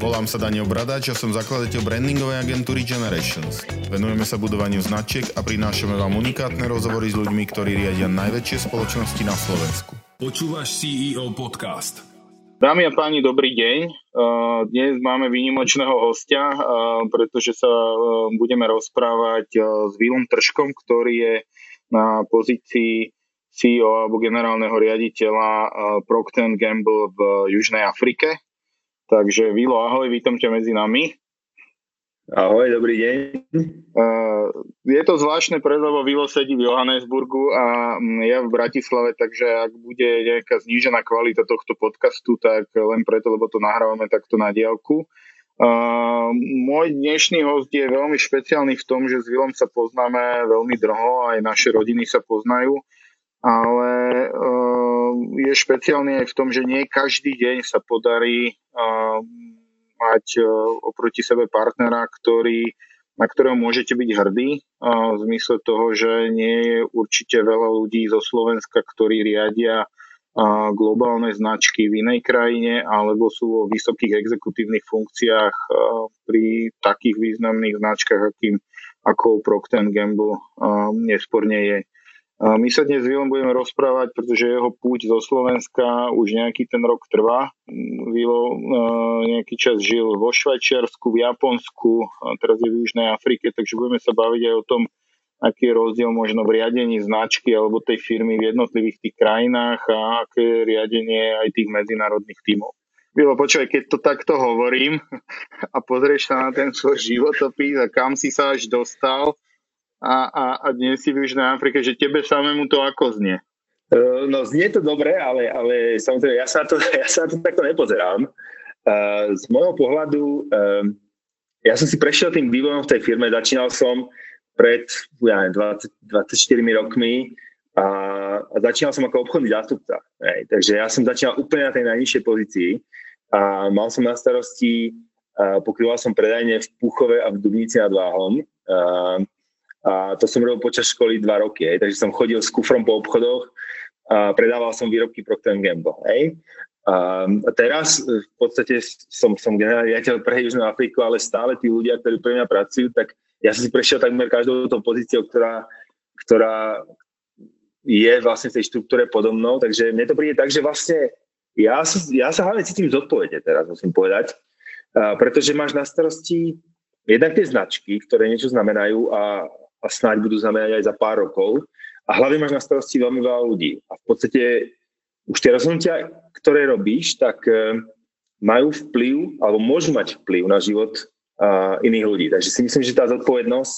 Volám sa Daniel Bradač a som zakladateľ brandingovej agentúry Generations. Venujeme sa budovaniu značiek a prinášame vám unikátne rozhovory s ľuďmi, ktorí riadia najväčšie spoločnosti na Slovensku. Počúvaš CEO podcast. Dámy a páni, dobrý deň. Dnes máme výnimočného hostia, pretože sa budeme rozprávať s Vilom Tržkom, ktorý je na pozícii CEO alebo generálneho riaditeľa Procter Gamble v Južnej Afrike. Takže Vilo, ahoj, vítam ťa medzi nami. Ahoj, dobrý deň. Uh, je to zvláštne pre, lebo Vilo sedí v Johannesburgu a ja v Bratislave, takže ak bude nejaká znížená kvalita tohto podcastu, tak len preto, lebo to nahrávame takto na diálku. Uh, môj dnešný host je veľmi špeciálny v tom, že s Vilom sa poznáme veľmi dlho, aj naše rodiny sa poznajú ale uh, je špeciálny aj v tom, že nie každý deň sa podarí uh, mať uh, oproti sebe partnera, ktorý, na ktorého môžete byť hrdí, v zmysle toho, že nie je určite veľa ľudí zo Slovenska, ktorí riadia globálne značky v inej krajine alebo sú vo vysokých exekutívnych funkciách pri takých významných značkách, akým ako Procter Gamble nesporne je. My sa dnes s Vilom budeme rozprávať, pretože jeho púť zo Slovenska už nejaký ten rok trvá. Vilo nejaký čas žil vo Švajčiarsku, v Japonsku, teraz je v Južnej Afrike, takže budeme sa baviť aj o tom, aký je rozdiel možno v riadení značky alebo tej firmy v jednotlivých tých krajinách a aké je riadenie aj tých medzinárodných tímov. Vilo, počúvaj, keď to takto hovorím a pozrieš sa na ten svoj životopis a kam si sa až dostal, a, a, a dnes si v Južnej Afrike, že tebe samému to ako znie? Uh, no znie to dobre, ale, ale samozrejme ja sa, to, ja sa to takto nepozerám. Uh, z môjho pohľadu, uh, ja som si prešiel tým vývojom v tej firme, začínal som pred ja neviem, 20, 24 rokmi a, a začínal som ako obchodný zástupca. Hej. Takže ja som začínal úplne na tej najnižšej pozícii a mal som na starosti, uh, pokrýval som predajne v Puchove a v Dubnici nad Váhom. Uh, a to som robil počas školy dva roky, hej. takže som chodil s kufrom po obchodoch a predával som výrobky Procter Gamble. Hej. A teraz v podstate som, som generálny riaditeľ pre Južnú Afriku, ale stále tí ľudia, ktorí pre mňa pracujú, tak ja som si prešiel takmer každou tou pozíciou, ktorá, ktorá je vlastne v tej štruktúre podobnou, takže mne to príde tak, že vlastne ja, ja sa hlavne cítim zodpovede teraz, musím povedať, pretože máš na starosti jednak tie značky, ktoré niečo znamenajú a, a snáď budú znamenať aj za pár rokov. A hlavne máš na starosti veľmi veľa ľudí. A v podstate už tie rozhodnutia, ktoré robíš, tak e, majú vplyv, alebo môžu mať vplyv na život iných ľudí. Takže si myslím, že tá zodpovednosť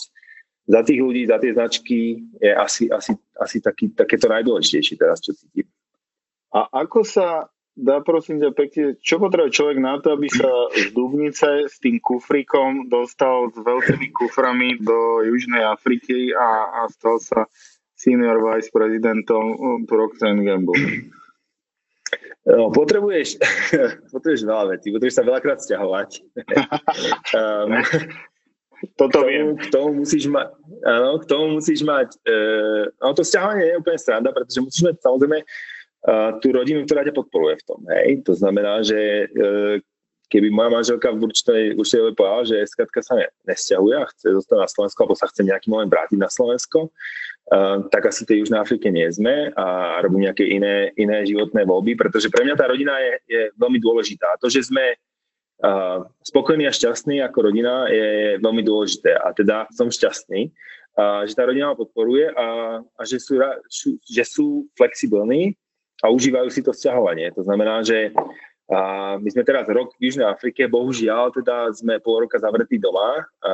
za tých ľudí, za tie značky je asi, asi, asi taký, takéto najdôležitejšie teraz, čo cítim. A ako sa dá prosím ťa pekne, čo potrebuje človek na to, aby sa z Dubnice s tým kufrikom dostal s veľkými kuframi do Južnej Afriky a, a stal sa senior vice prezidentom Procter Gamble? No, potrebuješ, potrebuješ veľa vecí, potrebuješ sa veľakrát stiahovať. um, Toto k tomu, viem. K tomu musíš mať, áno, k tomu musíš mať, uh, no to stiahovanie nie je úplne sranda, pretože musíš mať samozrejme tú rodinu, ktorá ťa podporuje v tom. Hej? To znamená, že e, keby moja manželka v určitej, určitej povedala, že skatka sa ne, nesťahuje a chce zostať na Slovensku, alebo sa chce nejaký moment vrátiť na Slovensko, uh, tak asi tej Južnej Afrike nie sme a robím nejaké iné, iné životné voľby, pretože pre mňa tá rodina je, je veľmi dôležitá. To, že sme spokojní a šťastní ako rodina je veľmi dôležité a teda som šťastný, uh, že tá rodina ma podporuje a, a že, sú, že sú flexibilní a užívajú si to vzťahovanie. To znamená, že a my sme teraz rok v Južnej Afrike, bohužiaľ teda sme pol roka zavretí doma, a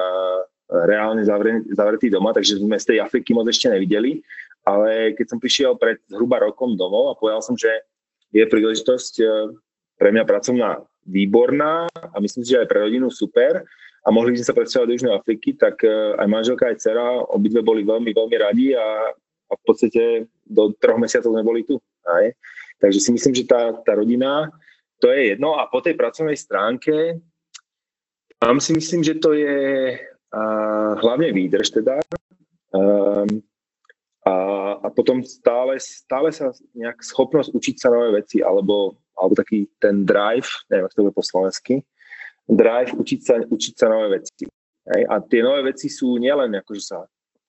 reálne zavretí doma, takže sme z tej Afriky moc ešte nevideli, ale keď som prišiel pred zhruba rokom domov a povedal som, že je príležitosť e, pre mňa pracovná výborná a myslím si, že aj pre rodinu super a mohli sme sa predstavovať do Južnej Afriky, tak e, aj manželka, aj dcera, obidve boli veľmi, veľmi radi a, a v podstate do troch mesiacov neboli tu. Aj? Takže si myslím, že tá, tá rodina, to je jedno. A po tej pracovnej stránke, tam si myslím, že to je uh, hlavne výdrž teda. Um, a, a potom stále, stále sa nejak schopnosť učiť sa nové veci, alebo, alebo taký ten drive, neviem, ako to bude po slovensky, drive učiť sa, učiť sa nové veci. Hej? A tie nové veci sú nielen ako, že sa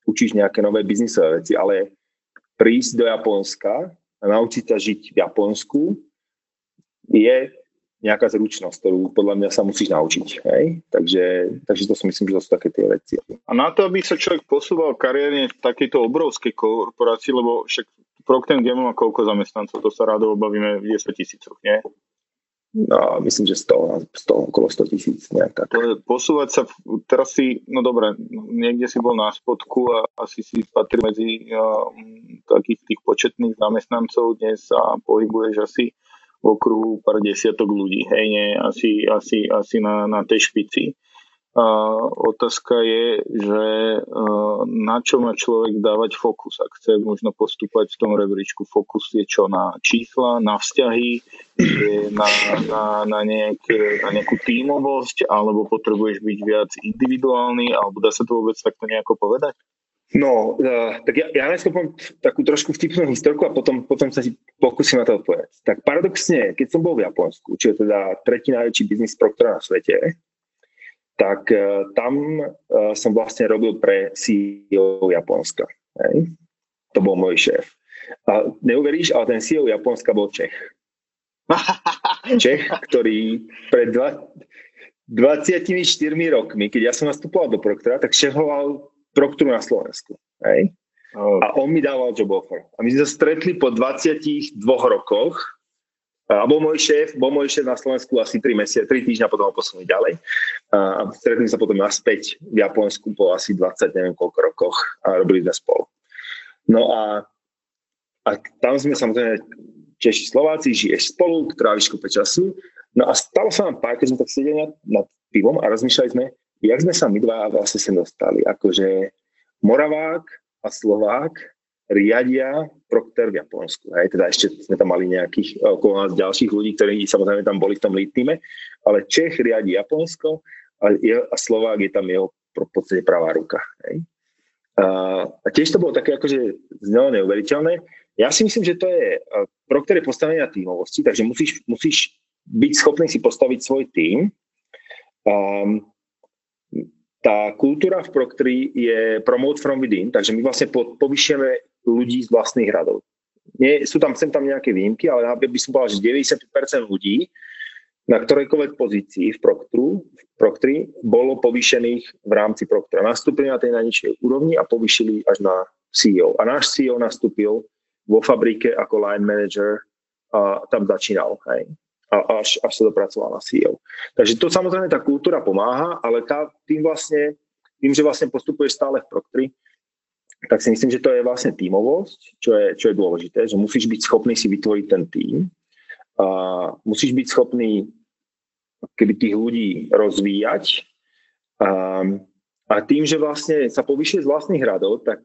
učíš nejaké nové biznisové veci, ale prísť do Japonska a naučiť sa žiť v Japonsku je nejaká zručnosť, ktorú podľa mňa sa musíš naučiť. Hej? Takže, takže to si myslím, že to sú také tie veci. A na to, aby sa človek posúval kariérne v takejto obrovskej korporácii, lebo však Procter Gamble má koľko zamestnancov, to sa rádo obavíme v 10 tisícoch, nie? No, myslím, že 100, 100 okolo 100 tisíc. Posúvať sa, teraz si, no dobre, niekde si bol na spodku a asi si patrí medzi uh, takých tých početných zamestnancov, dnes sa pohybuješ asi v okruhu pár desiatok ľudí, hej, nie, asi, asi, asi na, na tej špici. Otázka je, že na čo má človek dávať fokus, ak chce možno postúpať v tom rebríčku. Fokus je čo na čísla, na vzťahy, na, na, na, nejaké, na nejakú tímovosť, alebo potrebuješ byť viac individuálny, alebo dá sa to vôbec takto nejako povedať? No, uh, tak ja, ja najskôr poviem takú trošku vtipnú historku a potom, potom sa si pokúsim na to odpovedať. Tak paradoxne, keď som bol v Japonsku, čo je teda tretí najväčší biznis proktora na svete, tak uh, tam uh, som vlastne robil pre CEO Japonska. Hej? To bol môj šéf. A neuveríš, ale ten CEO Japonska bol Čech. Čech, ktorý pred dva, 24 rokmi, keď ja som nastupoval do proktora, tak šéfoval Prokturu na Slovensku. Hej? A on mi dával job offer. A my sme sa stretli po 22 rokoch a bol môj šéf, bol môj šéf na Slovensku asi 3 mesiace, 3 týždňa, potom ho posunuli ďalej. A stretli sa potom naspäť v Japonsku po asi 20, neviem koľko rokoch a robili sme spolu. No a, a tam sme samozrejme Češi, Slováci, žiješ spolu, tráviš kope času. No a stalo sa nám pár, keď sme tak sedeli nad, pivom a rozmýšľali sme, jak sme sa my dva vlastne sem dostali. Akože Moravák a Slovák riadia Procter v Japonsku. Hej. Teda ešte sme tam mali nejakých okolo nás ďalších ľudí, ktorí samozrejme tam boli v tom lead ale Čech riadi Japonsko a, je, a Slovák je tam jeho v podstate pravá ruka. Hej. A, a tiež to bolo také akože neuveriteľné. Ja si myslím, že to je Procter je postavenie na tímovosti, takže musíš, musíš byť schopný si postaviť svoj tím. Um, tá kultúra v Proctri je promote from within, takže my vlastne povyšujeme ľudí z vlastných radov. Nie, sú tam sem tam nejaké výjimky, ale by som povedal, že 90% ľudí na ktorejkoľvek pozícii v Proctru, v Proctri bolo povýšených v rámci Proctra. Nastúpili na tej najnižšej úrovni a povýšili až na CEO. A náš CEO nastúpil vo fabrike ako line manager a tam začínal. Hej a až, až sa dopracoval na CEO. Takže to samozrejme tá kultúra pomáha, ale tá, tým vlastne, tým, že vlastne postupuješ stále v Proctri, tak si myslím, že to je vlastne tímovosť, čo je, čo je dôležité, že musíš byť schopný si vytvoriť ten tím a musíš byť schopný keby tých ľudí rozvíjať a, a tým, že vlastne sa povyšuje z vlastných radov, tak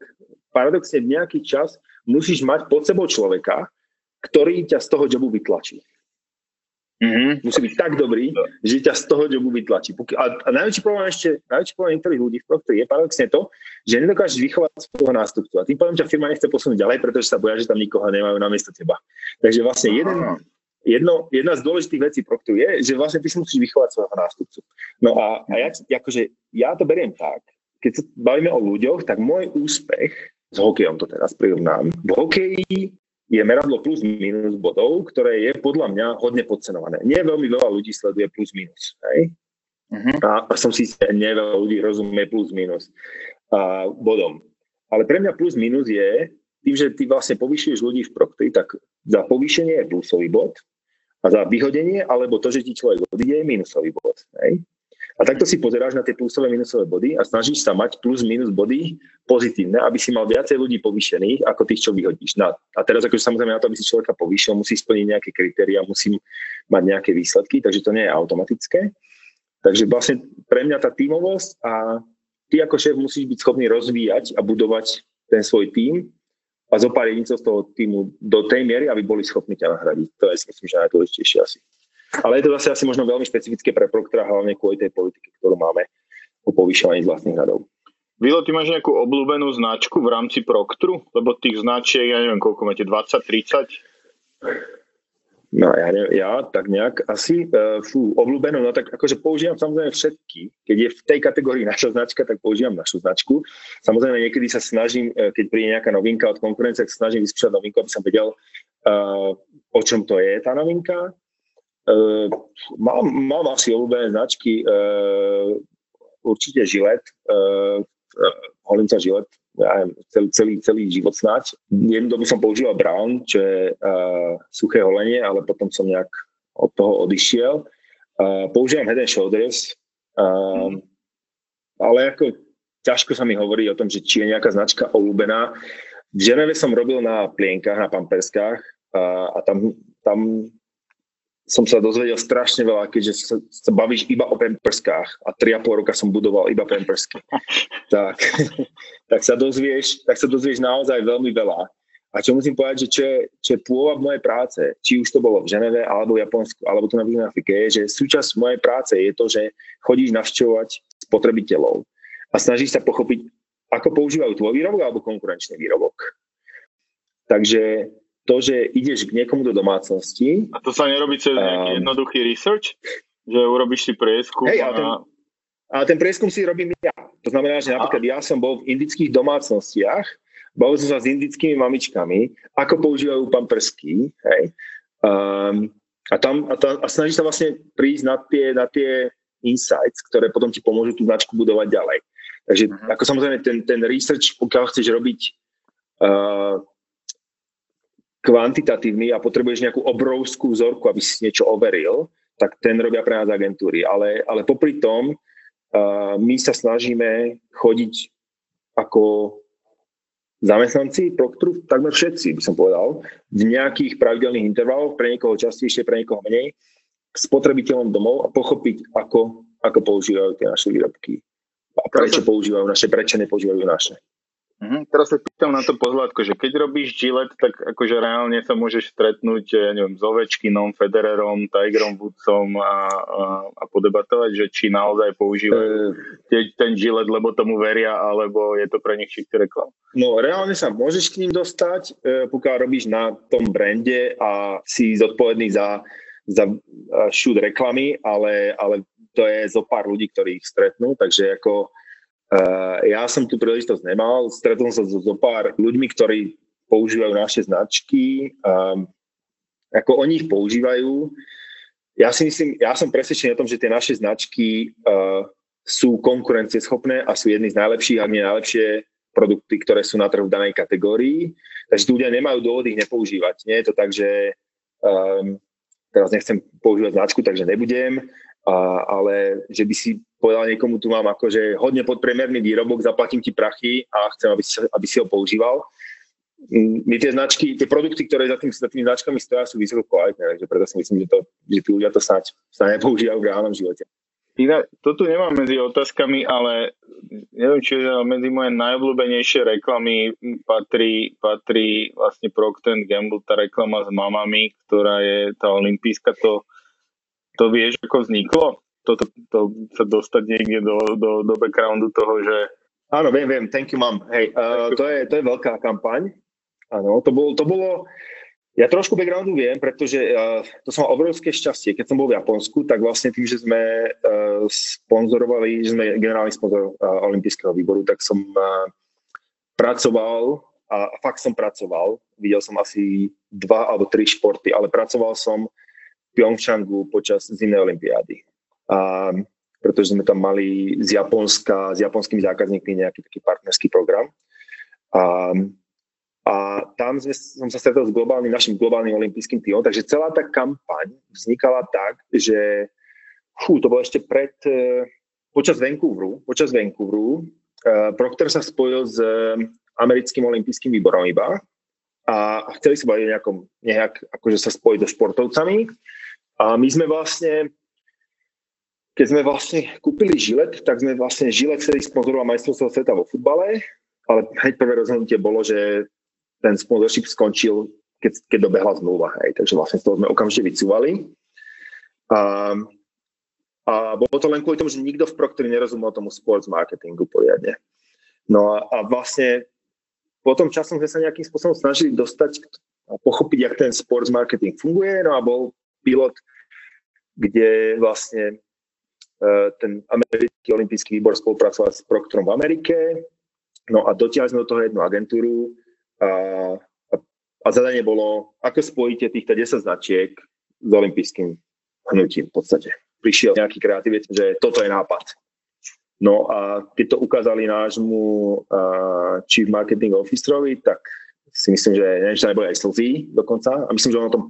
paradoxne v nejaký čas musíš mať pod sebou človeka, ktorý ťa z toho jobu vytlačí. Mm-hmm. Musí byť tak dobrý, že ťa z toho jobu vytlačí. A, a najväčší problém ešte, najväčší problém niektorých ľudí v je paradoxne to, že nedokážeš vychovať svojho nástupcu. A tým pádom ťa firma nechce posunúť ďalej, pretože sa boja, že tam nikoho nemajú na miesto teba. Takže vlastne jeden, jedno, jedna z dôležitých vecí Procter je, že vlastne ty si musíš vychovať svojho nástupcu. No a, a ja, akože, ja to beriem tak, keď sa bavíme o ľuďoch, tak môj úspech s hokejom to teraz prirovnám. V hokeji je meradlo plus minus bodov, ktoré je podľa mňa hodne podcenované. Nie veľmi veľa ľudí sleduje plus minus. Hej? Uh-huh. A, a som si nie veľa ľudí rozumie plus minus a, bodom. Ale pre mňa plus minus je, tým, že ty vlastne povyšuješ ľudí v prokty, tak za povýšenie je plusový bod a za vyhodenie, alebo to, že ti človek odíde, je minusový bod. Hej? A takto si pozeráš na tie plusové minusové body a snažíš sa mať plus minus body pozitívne, aby si mal viacej ľudí povýšených ako tých, čo vyhodíš. No, a teraz akože samozrejme na to, aby si človeka povýšil, musí splniť nejaké kritéria, musí mať nejaké výsledky, takže to nie je automatické. Takže vlastne pre mňa tá tímovosť a ty ako šéf musíš byť schopný rozvíjať a budovať ten svoj tím a zo pár jedincov z toho týmu do tej miery, aby boli schopní ťa nahradiť. To je si myslím, že najdôležitejšie asi. Ale je to zase asi možno veľmi špecifické pre Proctora, hlavne kvôli tej politiky, ktorú máme o povyšovaní z vlastných radov. Vilo, ty máš nejakú obľúbenú značku v rámci Proctru? Lebo tých značiek, ja neviem, koľko máte, 20, 30? No ja, ne, ja tak nejak asi, uh, fú, obľúbenú, no tak akože používam samozrejme všetky. Keď je v tej kategórii naša značka, tak používam našu značku. Samozrejme niekedy sa snažím, uh, keď príde nejaká novinka od konkurencie, tak snažím vyskúšať novinku, aby som vedel, uh, o čom to je tá novinka. Uh, mám, mám asi obľúbené značky, uh, určite Žilet, uh, uh, Holinca Žilet, ja celý, celý, celý život snáď. Jednu dobu som používal Brown, čo je uh, suché holenie, ale potom som nejak od toho odišiel. Uh, používam Head and Shoulders, uh, ale ako ťažko sa mi hovorí o tom, že či je nejaká značka obľúbená. V Ženeve som robil na plienkach, na pamperskách uh, a tam, tam som sa dozvedel strašne veľa, keďže sa, sa bavíš iba o pamperskách a 3,5 roka som budoval iba pampersky. tak, tak, sa dozvieš, tak sa dozvieš naozaj veľmi veľa. A čo musím povedať, že čo je, čo je pôvod mojej práce, či už to bolo v Ženeve, alebo v Japonsku, alebo tu na v Afrike, je, že súčasť mojej práce je to, že chodíš navštevovať spotrebiteľov a snažíš sa pochopiť, ako používajú tvoj výrobok alebo konkurenčný výrobok. Takže to, že ideš k niekomu do domácnosti. A to sa nerobí cez nejaký um, jednoduchý research? Že urobíš si prieskum hej, a... Ten, a ten prieskum si robím ja. To znamená, že napríklad ja som bol v indických domácnostiach, bavil som sa s indickými mamičkami, ako používajú pampersky, hej. Um, a, tam, a, tam, a snažíš sa vlastne prísť na tie, na tie insights, ktoré potom ti pomôžu tú značku budovať ďalej. Takže uh-huh. ako samozrejme ten, ten research, pokiaľ chceš robiť uh, kvantitatívny a potrebuješ nejakú obrovskú vzorku, aby si niečo overil, tak ten robia pre nás agentúry. Ale, ale popri tom uh, my sa snažíme chodiť ako zamestnanci Proctoru, takmer všetci, by som povedal, v nejakých pravidelných intervaloch, pre niekoho častejšie, pre niekoho menej, k spotrebiteľom domov a pochopiť, ako, ako používajú tie naše výrobky a prečo používajú naše, prečo nepoužívajú naše. Mhm, teraz sa pýtam na to pozhľadko, že keď robíš Gillette, tak akože reálne sa môžeš stretnúť, ja neviem, s Ovečkinom, Federerom, Tigerom Woodsom a, a, a podebatovať, že či naozaj používajú uh, ten Gillette, lebo tomu veria, alebo je to pre nich čistý reklam. No reálne sa môžeš k ním dostať, e, pokiaľ robíš na tom brande a si zodpovedný za, za shoot reklamy, ale, ale to je zo pár ľudí, ktorí ich stretnú, takže ako ja som tu príležitosť nemal, stretol som sa so, so pár ľuďmi, ktorí používajú naše značky, um, ako oni ich používajú. Ja si myslím, ja som presvedčený o tom, že tie naše značky uh, sú konkurencieschopné a sú jedny z najlepších, ak nie najlepšie produkty, ktoré sú na trhu v danej kategórii. Takže ľudia nemajú dôvod ich nepoužívať. Nie je to tak, že um, teraz nechcem používať značku, takže nebudem, a, ale že by si povedal niekomu, tu mám akože hodne podpriemerný výrobok, zaplatím ti prachy a chcem, aby si, aby si ho používal. Mm, my tie značky, tie produkty, ktoré za, tým, za tými značkami stoja, sú vysoko kvalitné, takže preto si myslím, že, to, že tí ľudia to snáď, snáď nepoužívajú v reálnom živote. Inak, to nemám medzi otázkami, ale neviem, či medzi moje najobľúbenejšie reklamy patrí, patrí vlastne Procter Gamble, tá reklama s mamami, ktorá je tá olimpijská, to, to vieš, ako vzniklo? toto to, sa dostať niekde do, do, do backgroundu toho, že... Áno, viem, viem, thank you, mam. Hej, uh, to, je, to je veľká kampaň. Áno, to bolo, to bolo, ja trošku backgroundu viem, pretože uh, to som mal obrovské šťastie. Keď som bol v Japonsku, tak vlastne tým, že sme uh, sponzorovali, že sme generálny sponzor uh, olympijského výboru, tak som uh, pracoval a fakt som pracoval. Videl som asi dva alebo tri športy, ale pracoval som Pyeongchangu počas zimnej olympiády a, pretože sme tam mali z Japonska, s japonskými zákazníkmi nejaký taký partnerský program. A, a tam sme, som sa stretol s globálnym, našim globálnym olympijským týmom, takže celá tá kampaň vznikala tak, že fú, to bolo ešte pred, e, počas Vancouveru, počas Vancouveru uh, sa spojil s americkým olympijským výborom iba a chceli sa baviť nejakom, nejak, akože sa spojiť so športovcami a my sme vlastne keď sme vlastne kúpili Žilet, tak sme vlastne Žilet chceli sponzorovať majstrovstvo sveta vo futbale, ale hneď prvé rozhodnutie bolo, že ten sponsorship skončil, keď, keď dobehla zmluva. Hej. Takže vlastne z toho sme okamžite vycúvali. A, a bolo to len kvôli tomu, že nikto v Procter nerozumel tomu sports marketingu poriadne. No a, a vlastne potom časom sme sa nejakým spôsobom snažili dostať k pochopiť, jak ten sports marketing funguje. No a bol pilot, kde vlastne uh, ten americký olimpijský výbor spolupracoval s Proctorom v Amerike. No a dotiahli sme do toho jednu agentúru a, a, a zadanie bolo, ako spojíte týchto 10 značiek s olimpijským hnutím v podstate. Prišiel nejaký kreativec, že toto je nápad. No a keď to ukázali nášmu uh, chief marketing officerovi, tak si myslím, že neviem, že neboli aj slzy dokonca. A myslím, že on o tom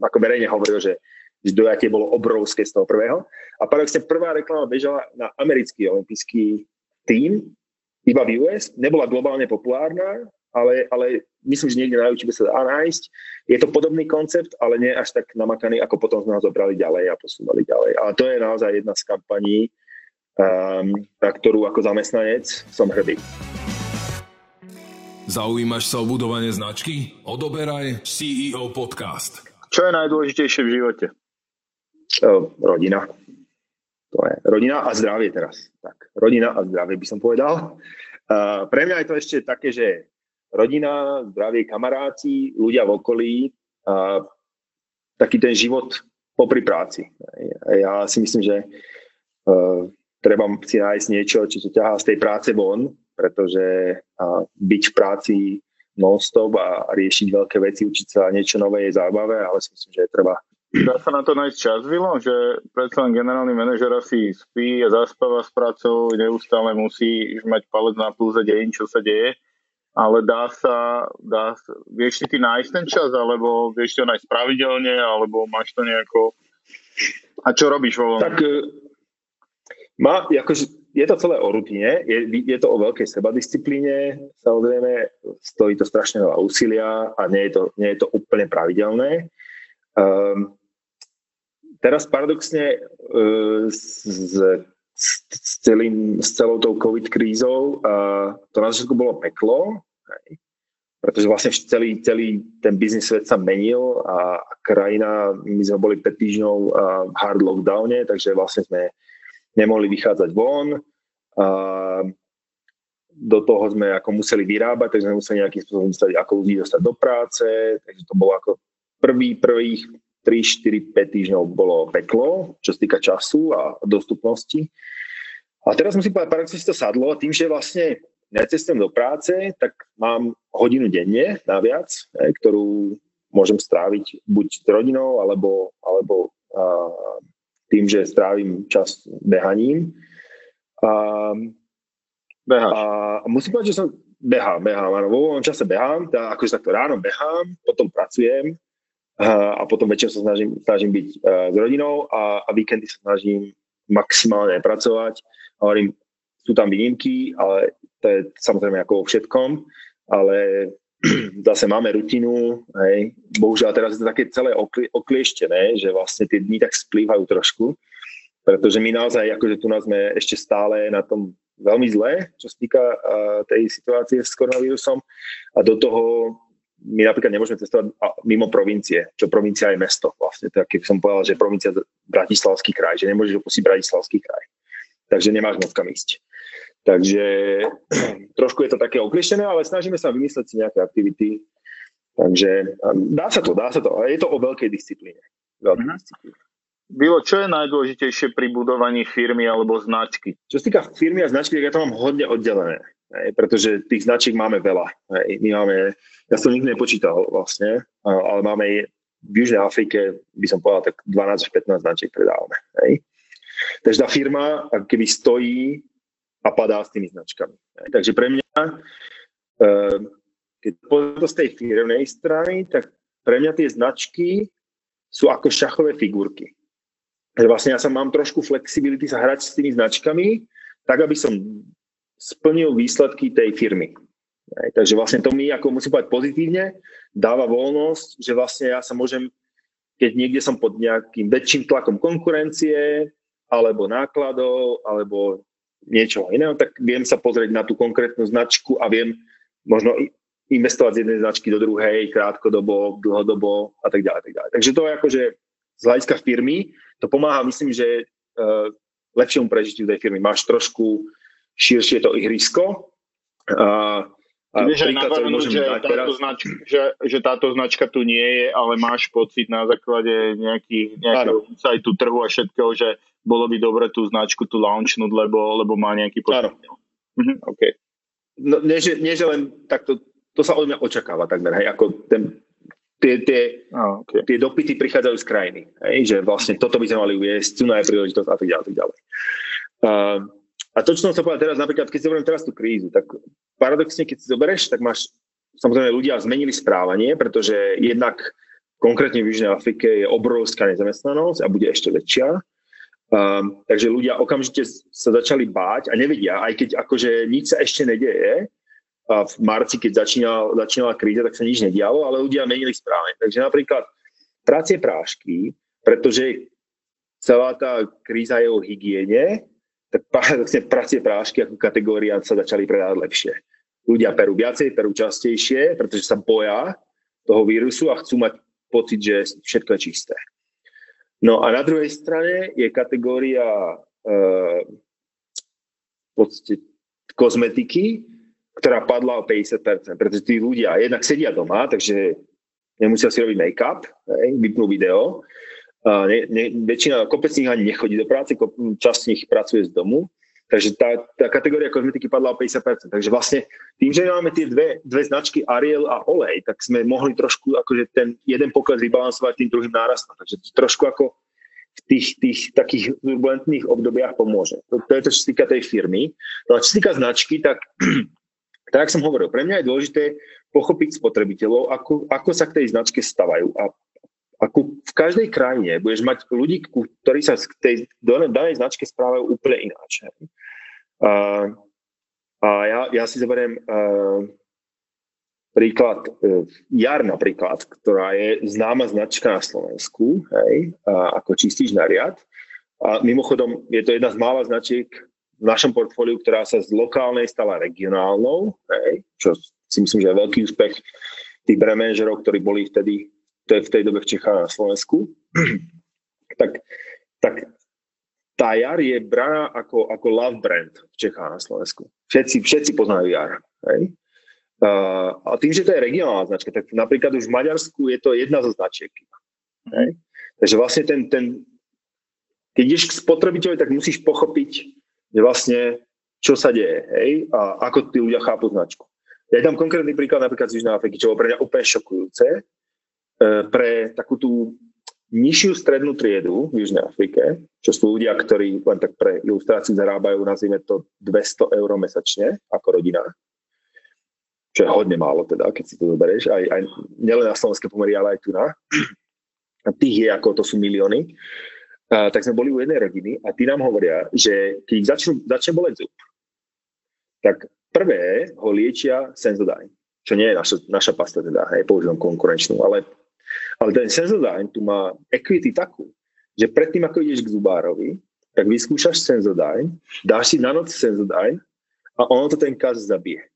ako verejne hovoril, že, dojatie bolo obrovské z toho prvého. A paradoxne prvá reklama bežala na americký olimpijský tým, iba v US, nebola globálne populárna, ale, ale myslím, že niekde na YouTube sa dá nájsť. Je to podobný koncept, ale nie až tak namakaný, ako potom sme ho zobrali ďalej a posúvali ďalej. Ale to je naozaj jedna z kampaní, um, na ktorú ako zamestnanec som hrdý. Zaujímaš sa o budovanie značky? Odoberaj CEO Podcast. Čo je najdôležitejšie v živote? Rodina. To je rodina a zdravie teraz. Tak, rodina a zdravie by som povedal. Uh, pre mňa je to ešte také, že rodina, zdravie, kamaráti, ľudia v okolí, uh, taký ten život popri práci. Ja si myslím, že uh, treba si nájsť niečo, čo ťa ťahá z tej práce von, pretože byť v práci non-stop a riešiť veľké veci, učiť sa niečo nové je zábavé, ale si myslím, že je treba. Dá sa na to nájsť čas, Vilo? Že predsa len generálny manažer asi spí a zaspáva s prácou, neustále musí mať palec na pulze deň, čo sa deje. Ale dá sa, dá sa, vieš si ty nájsť ten čas, alebo vieš to nájsť pravidelne, alebo máš to nejako... A čo robíš vo Tak e, má, akože je to celé o rutine, je, je to o veľkej sebadisciplíne, samozrejme stojí to strašne veľa úsilia a nie je to, nie je to úplne pravidelné. Um, teraz paradoxne uh, s, s, celým, s celou tou COVID krízou uh, to na začiatku bolo peklo, hej, pretože vlastne celý, celý ten biznis svet sa menil a, a krajina, my sme boli 5 týždňov uh, hard lockdowne, takže vlastne sme nemohli vychádzať von. A do toho sme ako museli vyrábať, takže sme museli nejakým spôsobom dostať, ako ľudí dostať do práce, takže to bolo ako prvý, prvých 3, 4, 5 týždňov bolo peklo, čo sa týka času a dostupnosti. A teraz musím povedať, paradoxne si to sadlo, tým, že vlastne necestujem do práce, tak mám hodinu denne naviac, ktorú môžem stráviť buď s rodinou, alebo, alebo tým, že strávim čas behaním. A, Beháš. a musím povedať, že som behám, behám, áno, vo voľnom čase behám, teda akože takto ráno behám, potom pracujem a, a potom večer sa snažím, snažím byť uh, s rodinou a, a víkendy sa snažím maximálne pracovať. Hovorím, sú tam výnimky, ale to je samozrejme ako vo všetkom, ale zase máme rutinu, hej. bohužiaľ teraz je to také celé okli, oklieštené, že vlastne tie dni tak splývajú trošku, pretože my naozaj, akože tu nás sme ešte stále na tom veľmi zle, čo sa týka uh, tej situácie s koronavírusom a do toho my napríklad nemôžeme cestovať mimo provincie, čo provincia je mesto vlastne, tak keď som povedal, že provincia Bratislavský kraj, že nemôžeš opustiť Bratislavský kraj. Takže nemáš moc kam ísť. Takže trošku je to také oklieštené, ale snažíme sa vymysleť si nejaké aktivity. Takže dá sa to, dá sa to. Ale je to o veľkej disciplíne. Veľkej mm-hmm. disciplíne. Bilo, čo je najdôležitejšie pri budovaní firmy alebo značky? Čo sa týka firmy a značky, tak ja to mám hodne oddelené. Hej, pretože tých značiek máme veľa. Hej, my máme, ja som nikdy nepočítal vlastne, ale máme v Južnej Afrike, by som povedal, tak 12 až 15 značiek predávame. Hej. Takže tá firma, keby stojí a padá s tými značkami. Takže pre mňa, eh, keď to z tej firmnej strany, tak pre mňa tie značky sú ako šachové figurky. Vlastne ja sa mám trošku flexibility sa hrať s tými značkami, tak aby som splnil výsledky tej firmy. Takže vlastne to mi, ako musím povedať pozitívne, dáva voľnosť, že vlastne ja sa môžem, keď niekde som pod nejakým väčším tlakom konkurencie, alebo nákladov, alebo niečo iného, tak viem sa pozrieť na tú konkrétnu značku a viem možno investovať z jednej značky do druhej, krátkodobo, dlhodobo a tak ďalej. Tak ďalej. Takže to je akože z hľadiska firmy, to pomáha, myslím, že uh, lepšiemu prežitiu tej firmy. Máš trošku širšie to ihrisko a, A vieš aj navrhnúť, že, táto značka, že, že táto značka tu nie je, ale máš pocit na základe nejakých, nejakého insightu trhu a všetkého, že bolo by dobre tú značku tu launchnúť, lebo, lebo má nejaký pocit. Mhm, okay. no, nie, že, nie, že len takto, to sa od mňa očakáva takmer, hej, ako ten, tie, tie, oh, okay. tie dopity prichádzajú z krajiny, hej, že vlastne toto by sme mali uviesť, tu je príležitosť a tak ďalej, tak ďalej. Uh, a to, čo som sa povedal teraz, napríklad, keď si teraz tú krízu, tak paradoxne, keď si zoberieš, tak máš, samozrejme, ľudia zmenili správanie, pretože jednak konkrétne v Južnej Afrike je obrovská nezamestnanosť a bude ešte väčšia. Um, takže ľudia okamžite sa začali báť a nevedia, aj keď akože nič sa ešte nedeje, a v marci, keď začínala, začínala kríza, tak sa nič nedialo, ale ľudia menili správanie. Takže napríklad pracie prášky, pretože celá tá kríza je o hygiene, tak paradoxne pracie prášky ako kategória sa začali predávať lepšie. Ľudia perú viacej, perú častejšie, pretože sa boja toho vírusu a chcú mať pocit, že všetko je čisté. No a na druhej strane je kategória e, podstate kozmetiky, ktorá padla o 50%, pretože tí ľudia jednak sedia doma, takže nemusia si robiť make-up, vypnú video, ne, ne, väčšina, kopec z nich ani nechodí do práce, časť z nich pracuje z domu, takže tá, tá kategória kozmetiky padla o 50%. Takže vlastne tým, že máme tie dve, dve značky Ariel a Olej, tak sme mohli trošku akože ten jeden pokles vybalansovať tým druhým nárastom. Takže to trošku ako v tých, tých takých turbulentných obdobiach pomôže. To, to je to, čo sa týka tej firmy. No a čo sa týka značky, tak tak, som hovoril, pre mňa je dôležité pochopiť spotrebiteľov, ako, ako sa k tej značke stavajú a ako v každej krajine budeš mať ľudí, ktorí sa k tej danej značke správajú úplne ináč. A, a ja, ja si zoberiem uh, príklad uh, Jar napríklad, ktorá je známa značka na Slovensku, hej, uh, ako čistíš na riad. A mimochodom je to jedna z mála značiek v našom portfóliu, ktorá sa z lokálnej stala regionálnou, hej, čo si myslím, že je veľký úspech tých bremenžerov, ktorí boli vtedy to je v tej dobe v Čechách na Slovensku, tak, tak tá jar je braná ako, ako love brand v Čechách na Slovensku. Všetci, všetci poznajú jar. Hej? Uh, a tým, že to je regionálna značka, tak napríklad už v Maďarsku je to jedna zo značiek. Hej? Takže vlastne ten, ten, keď ideš k spotrebiteľovi, tak musíš pochopiť, že vlastne čo sa deje, hej, a ako tí ľudia chápu značku. Ja dám konkrétny príklad napríklad z Južnej Afriky, čo bolo pre mňa úplne šokujúce. E, pre takú tú nižšiu strednú triedu v Južnej Afrike, čo sú ľudia, ktorí len tak pre ilustráciu zarábajú, nazvime to 200 eur mesačne ako rodina, čo je hodne málo teda, keď si to zoberieš, aj, aj nielen na slovenské pomery, ale aj tu na. A tých je ako, to sú milióny. A, tak sme boli u jednej rodiny a tí nám hovoria, že keď ich začnú, začne boleť zub, tak prvé ho liečia Sensodyne, čo nie je naša, naša pasta teda, hej, používam konkurenčnú, ale ale ten Sensodyne tu má equity takú, že predtým, ako ideš k zubárovi, tak vyskúšaš Sensodyne, dáš si na noc Sensodyne a ono to ten kaz zabije.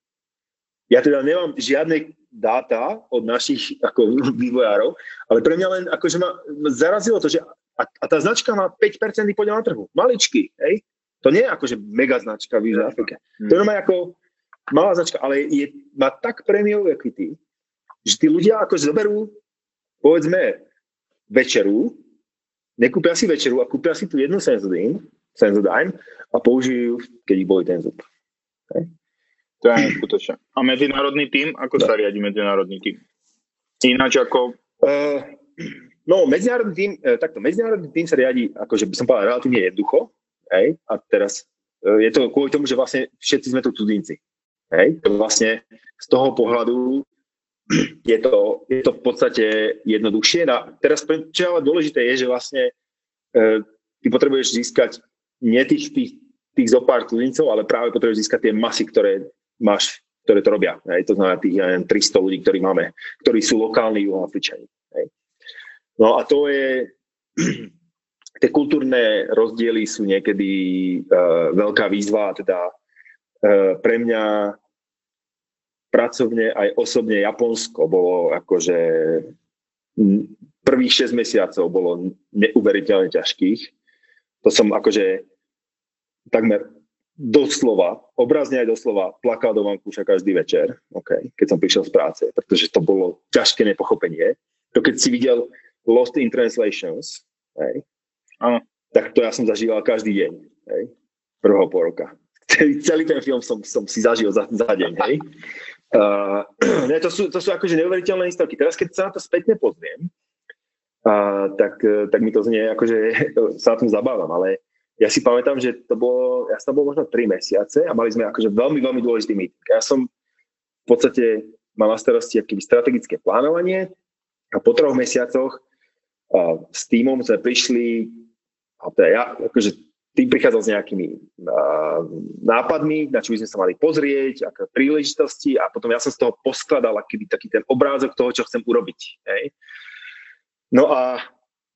Ja teda nemám žiadne dáta od našich ako, vývojárov, ale pre mňa len akože ma zarazilo to, že a, a tá značka má 5% podiel na trhu. Maličky, hej? To nie je akože mega značka v Južnej Afrike. To je ako malá značka, ale je, má tak prémiovú equity, že tí ľudia ako zoberú povedzme večeru, nekúpia si večeru a kúpia si tu jednu Sensodyne, Sensodyne a použijú, keď ich boli ten zub. Okay? To je skutočne. A medzinárodný tým? Ako no. sa riadi medzinárodný tým? Ináč ako... Uh, no, medzinárodný tým, uh, takto, medzinárodný tým sa riadi, akože by som povedal, relatívne jednoducho. Hej? A teraz uh, je to kvôli tomu, že vlastne všetci sme tu cudzinci. Hej? To vlastne z toho pohľadu je to, je to v podstate jednoduchšie. A teraz, čo ale dôležité, je, že vlastne e, ty potrebuješ získať nie tých, tých, tých zo pár cudzincov, ale práve potrebuješ získať tie masy, ktoré máš, ktoré to robia. Hej. To znamená tých neviem, 300 ľudí, ktorí máme, ktorí sú lokálni juhoafričani. No a to je, tie kultúrne rozdiely sú niekedy uh, veľká výzva, teda uh, pre mňa pracovne aj osobne Japonsko bolo akože prvých 6 mesiacov bolo neuveriteľne ťažkých. To som akože takmer doslova, obrazne aj doslova, plakal do vankúša každý večer, okay, keď som prišiel z práce, pretože to bolo ťažké nepochopenie. To keď si videl Lost in Translations, hej, Áno. tak to ja som zažíval každý deň, hej, prvého pol roka. Celý, celý ten film som, som si zažil za, za deň, hej. Uh, ne, to, sú, to sú akože neuveriteľné historky. Teraz, keď sa na to spätne pozriem, uh, tak, tak mi to znie, akože sa na tom zabávam, ale ja si pamätám, že to bolo, ja som bol možno 3 mesiace a mali sme akože veľmi, veľmi dôležitý meeting. Ja som v podstate mal na starosti akýby strategické plánovanie a po troch mesiacoch a s týmom sme prišli, a teda ja, akože tým prichádzal s nejakými uh, nápadmi, na čo by sme sa mali pozrieť, aké príležitosti a potom ja som z toho poskladal akýby taký ten obrázok toho, čo chcem urobiť. Hej. No a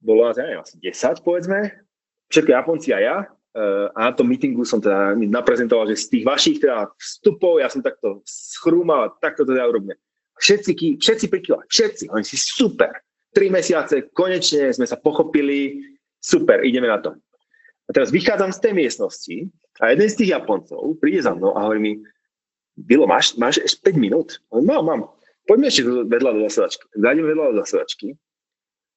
bolo nás, ja neviem, asi 10 povedzme, všetko Japonci a ja. Uh, a na tom meetingu som teda naprezentoval, že z tých vašich teda vstupov ja som takto schrúmal, takto teda urobíme. Všetci, všetci prikývali, všetci, oni si super. Tri mesiace, konečne sme sa pochopili, super, ideme na to. A teraz vychádzam z tej miestnosti a jeden z tých Japoncov príde za mnou a hovorí mi, Bilo, máš, máš ešte 5 minút? Hovorím, mám, mám. Poďme ešte vedľa do zasedačky. Zájdeme vedľa do zasedačky.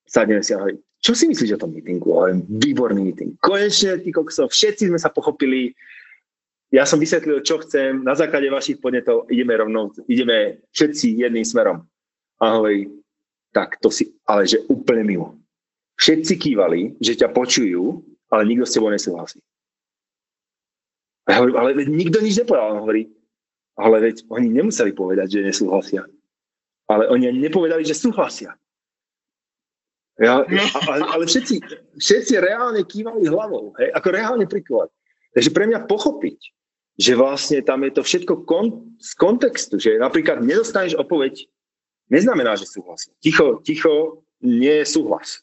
Sadneme si a hovorím, čo si myslíš o tom meetingu? Hovorím, výborný meeting. Konečne, tí koksov, všetci sme sa pochopili. Ja som vysvetlil, čo chcem. Na základe vašich podnetov ideme rovno, ideme všetci jedným smerom. A hovorí, tak to si, ale že úplne mimo. Všetci kývali, že ťa počujú, ale nikto s tebou nesúhlasí. A ja hovorím, ale veď nikto nič nepovedal. On hovorí, ale veď oni nemuseli povedať, že nesúhlasia. Ale oni ani nepovedali, že súhlasia. Ja, ale, ale všetci, všetci reálne kývali hlavou, hej, ako reálne príklad. Takže pre mňa pochopiť, že vlastne tam je to všetko kon, z kontextu, že napríklad nedostaneš odpoveď, neznamená, že súhlasí. Ticho, ticho nie je súhlas.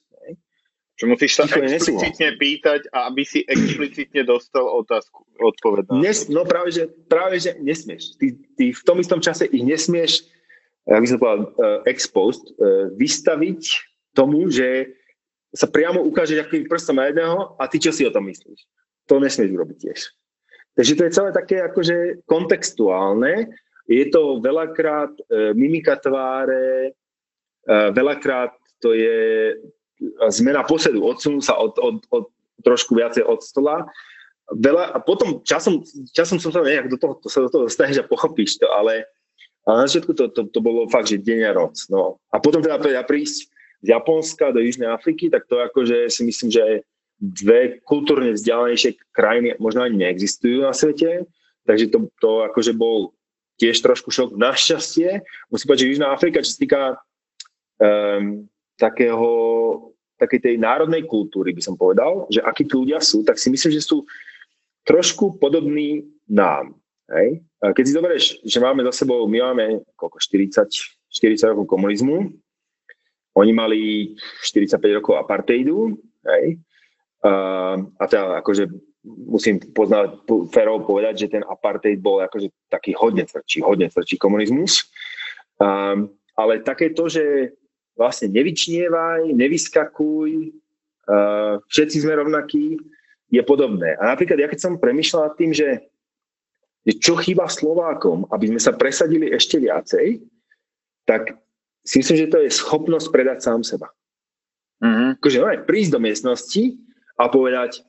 Že musíš sa explicitne pýtať a aby si explicitne dostal otázku, odpoveď. Nes, no práve že, práve, že nesmieš. Ty, ty v tom istom čase ich nesmieš, jak by som povedal, uh, exposed, uh, vystaviť tomu, že sa priamo ukáže akým prstom na jedného a ty čo si o tom myslíš. To nesmieš urobiť tiež. Takže to je celé také akože kontextuálne. Je to veľakrát e, mimika tváre, e, veľakrát to je zmena posedu, odsunú sa od, od, od, trošku viacej od stola. Veľa, a potom časom, časom som sa nejak do toho, to sa do toho dostaneš a pochopíš to, ale, ale na začiatku to, to, to bolo fakt, že deň a roc. No. A potom teda, teda prísť z Japonska do Južnej Afriky, tak to akože si myslím, že dve kultúrne vzdialenejšie krajiny možno ani neexistujú na svete, takže to, to akože bol tiež trošku šok. Našťastie, musím povedať, že Južná Afrika, čo sa týka um, takého, takej tej národnej kultúry, by som povedal, že akí tí ľudia sú, tak si myslím, že sú trošku podobní nám. Hej? Keď si zoberieš, že máme za sebou, my máme koľko, 40, 40 rokov komunizmu, oni mali 45 rokov apartheidu, hej, uh, a teda akože musím poznať, férovo povedať, že ten apartheid bol akože taký hodne tvrdší, hodne tvrdší komunizmus. Um, ale také to, že vlastne nevyčnievaj, nevyskakuj, uh, všetci sme rovnakí, je podobné. A napríklad ja keď som premyšľal nad tým, že, že čo chýba Slovákom, aby sme sa presadili ešte viacej, tak si myslím, že to je schopnosť predať sám seba. Mm-hmm. Akože no, prísť do miestnosti a povedať,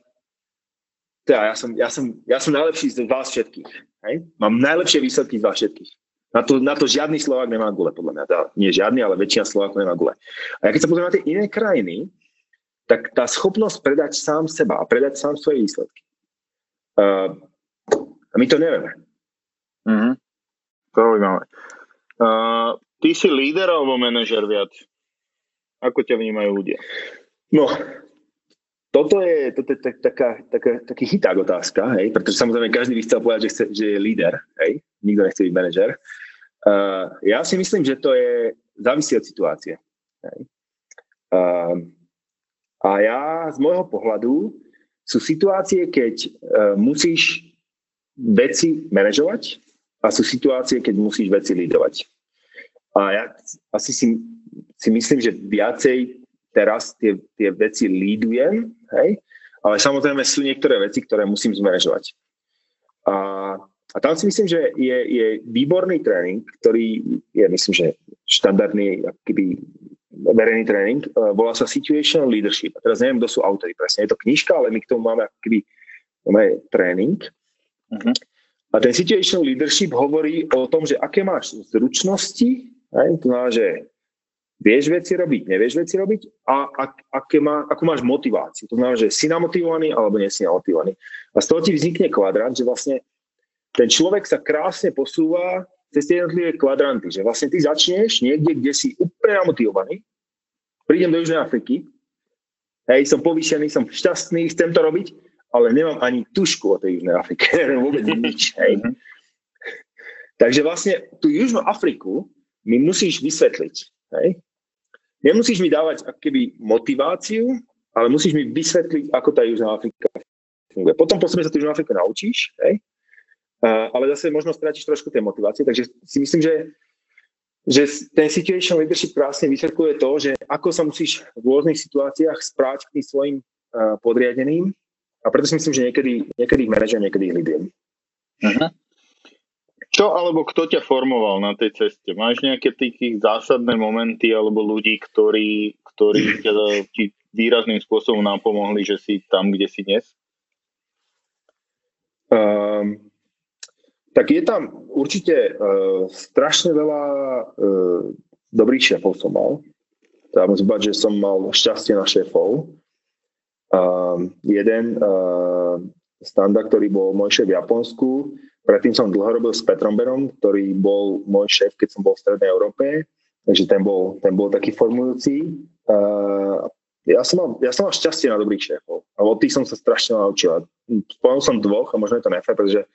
teda ja som, ja som, ja som najlepší z vás všetkých. Hej? Mám najlepšie výsledky z vás všetkých. Na to, na to žiadny Slovák nemá gule, podľa mňa. Teda, nie žiadny, ale väčšina Slovákov nemá gule. A ja keď sa pozriem na tie iné krajiny, tak tá schopnosť predať sám seba a predať sám svoje výsledky. Uh, a my to nevieme. Mm-hmm. Zaujímavé. Uh, Ty si líder alebo manažer viac? Ako ťa vnímajú ľudia? No, toto je, toto je tak, taká, taká, taký chyták otázka, hej? pretože samozrejme každý by chcel povedať, že, chce, že je líder, hej? nikto nechce byť manažer. Uh, ja si myslím, že to je závisí od situácie. Hej? Uh, a ja z môjho pohľadu sú situácie, keď uh, musíš veci manažovať a sú situácie, keď musíš veci lídovať. A ja asi si, si myslím, že viacej teraz tie, tie veci lídujem, hej? ale samozrejme sú niektoré veci, ktoré musím zmanéžovať. A, a tam si myslím, že je, je výborný tréning, ktorý je, myslím, že štandardný akýby verejný tréning, uh, volá sa Situational Leadership. A teraz neviem, kto sú autory presne. Je to knižka, ale my k tomu máme akýby máme tréning. Uh-huh. A ten Situational Leadership hovorí o tom, že aké máš zručnosti, aj, to znamená, že vieš veci robiť, nevieš veci robiť a ak, aké má, ako máš motiváciu. To znamená, že si namotivovaný alebo nie si namotivovaný. A z toho ti vznikne kvadrant, že vlastne ten človek sa krásne posúva cez tie jednotlivé kvadranty, že vlastne ty začneš niekde, kde si úplne namotivovaný, prídem do Južnej Afriky, hej, som povýšený, som šťastný, chcem to robiť, ale nemám ani tušku o tej Južnej Afrike, neviem vôbec nič, hej. Mhm. Takže vlastne tú Južnú Afriku mi musíš vysvetliť, hej. Nemusíš mi dávať keby motiváciu, ale musíš mi vysvetliť, ako tá Južná Afrika funguje. Potom po sa tú Južnú Afriku naučíš, hej, ale zase možno strátiš trošku tej motivácie, takže si myslím, že, že ten situation leadership krásne vysvetľuje to, že ako sa musíš v rôznych situáciách spráť k tým svojim podriadeným a preto si myslím, že niekedy, niekedy ich manažujem, niekedy ich lídujem. Uh-huh. Čo alebo kto ťa formoval na tej ceste? Máš nejaké tých zásadné momenty alebo ľudí, ktorí, ktorí ťa, ti výrazným spôsobom napomohli, že si tam, kde si dnes? Um, tak je tam určite uh, strašne veľa uh, dobrých šéfov som mal. Teda musím povedať, že som mal šťastie na šéfov. Uh, jeden uh, standa, ktorý bol môj šéf v Japonsku, predtým som dlho robil s Petrom Berom, ktorý bol môj šéf, keď som bol v Strednej Európe, takže ten bol, ten bol taký formujúci. Uh, ja som, mal, ja som mal šťastie na dobrých šéfov a od tých som sa strašne naučil. Spomenul som dvoch a možno je to nefér, pretože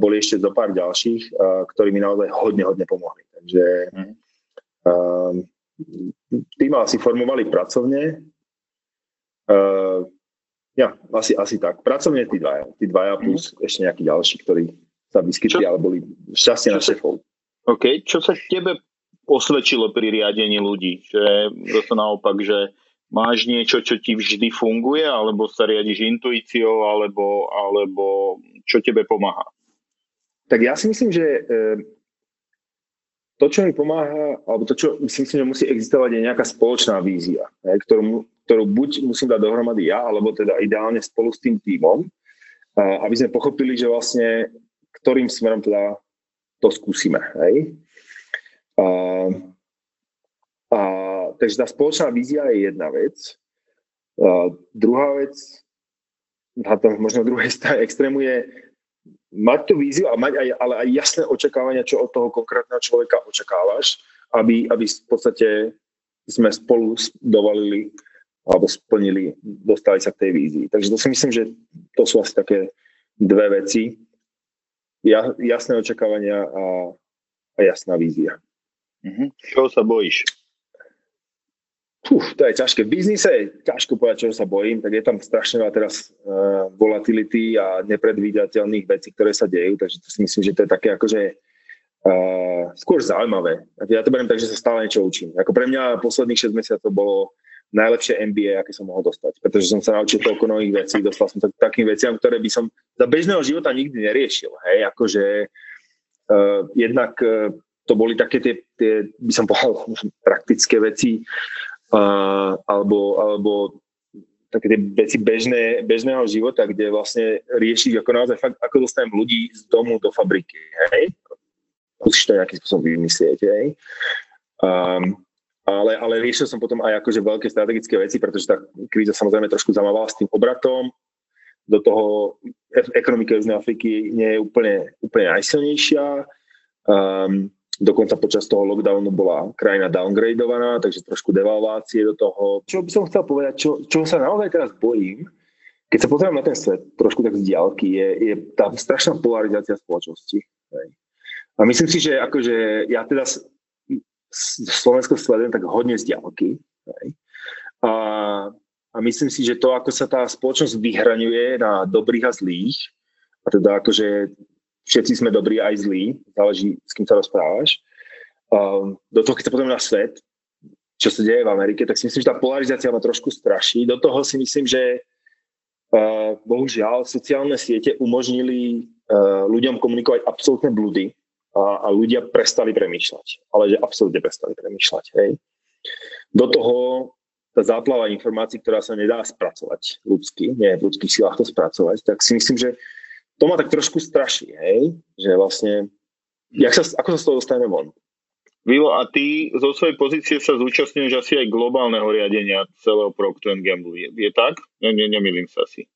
boli ešte zo pár ďalších, ktorí mi naozaj hodne, hodne pomohli. Takže uh, tí ma asi formovali pracovne. Ja, asi, asi tak. Pracovne tí dvaja. Tí dvaja plus mm. ešte nejakí ďalší, ktorí sa vyskytli, ale boli šťastie na šéfov. OK. Čo sa tebe osvedčilo pri riadení ľudí? Že to naopak, že máš niečo, čo ti vždy funguje, alebo sa riadiš intuíciou, alebo, alebo čo tebe pomáha? Tak ja si myslím, že eh, to, čo mi pomáha, alebo to, čo si myslím, že musí existovať, je nejaká spoločná vízia, ktorú, ktorú buď musím dať dohromady ja, alebo teda ideálne spolu s tým tímom, aby sme pochopili, že vlastne ktorým smerom teda to skúsime. Hej? A, a, takže tá spoločná vízia je jedna vec. A, druhá vec, na tom možno druhej strane extrému je mať tú víziu a mať aj, ale aj jasné očakávania, čo od toho konkrétneho človeka očakávaš, aby, aby v podstate sme spolu dovalili alebo splnili, dostali sa k tej vízii. Takže to si myslím, že to sú asi také dve veci. Ja, jasné očakávania a, a jasná vízia. Mm-hmm. Čo sa bojíš? Uf, to je ťažké. V biznise je ťažko povedať, čo sa bojím, tak je tam strašne veľa teraz uh, volatility a nepredvídateľných vecí, ktoré sa dejú, takže to si myslím, že to je také akože uh, skôr zaujímavé. Ja to beriem tak, že sa stále niečo učím. Ako pre mňa posledných 6 mesiacov bolo najlepšie MBA, aké som mohol dostať, pretože som sa naučil toľko nových vecí, dostal som sa k takým veciam, ktoré by som za bežného života nikdy neriešil. Hej, akože uh, jednak uh, to boli také tie, tie, by som povedal, praktické veci, uh, alebo, alebo také tie veci bežné, bežného života, kde vlastne riešiš ako naozaj fakt, ako dostanem ľudí z domu do fabriky, hej? Musíš to nejakým spôsobom vymyslieť, hej? Um, ale, ale riešil som potom aj akože veľké strategické veci, pretože tá kríza samozrejme trošku zamávala s tým obratom. Do toho ekonomika Južnej Afriky nie je úplne, úplne najsilnejšia. Um, Dokonca počas toho lockdownu bola krajina downgradovaná, takže trošku devalvácie do toho. Čo by som chcel povedať, čo, čo sa naozaj teraz bojím, keď sa pozriem na ten svet trošku tak z diálky, je, je tá strašná polarizácia spoločnosti. A myslím si, že akože ja teda Slovensko sledujem tak hodne z diálky. A, a myslím si, že to, ako sa tá spoločnosť vyhraňuje na dobrých a zlých, a teda akože všetci sme dobrí aj zlí, záleží s kým sa rozprávaš. Um, do toho, keď sa potom na svet, čo sa deje v Amerike, tak si myslím, že tá polarizácia ma trošku straší. Do toho si myslím, že uh, bohužiaľ sociálne siete umožnili ľuďom komunikovať absolútne blúdy a, a ľudia prestali premýšľať. Ale že absolútne prestali premýšľať. Hej. Do toho tá záplava informácií, ktorá sa nedá spracovať ľudsky, nie je v ľudských silách to spracovať, tak si myslím, že to ma tak trošku straší, hej? že vlastne, jak sa, ako sa z toho dostaneme von? Vilo, a ty zo svojej pozície sa zúčastňuješ asi aj globálneho riadenia celého Procter Gamble. Je, je tak? Ne, ne, nemýlim sa asi.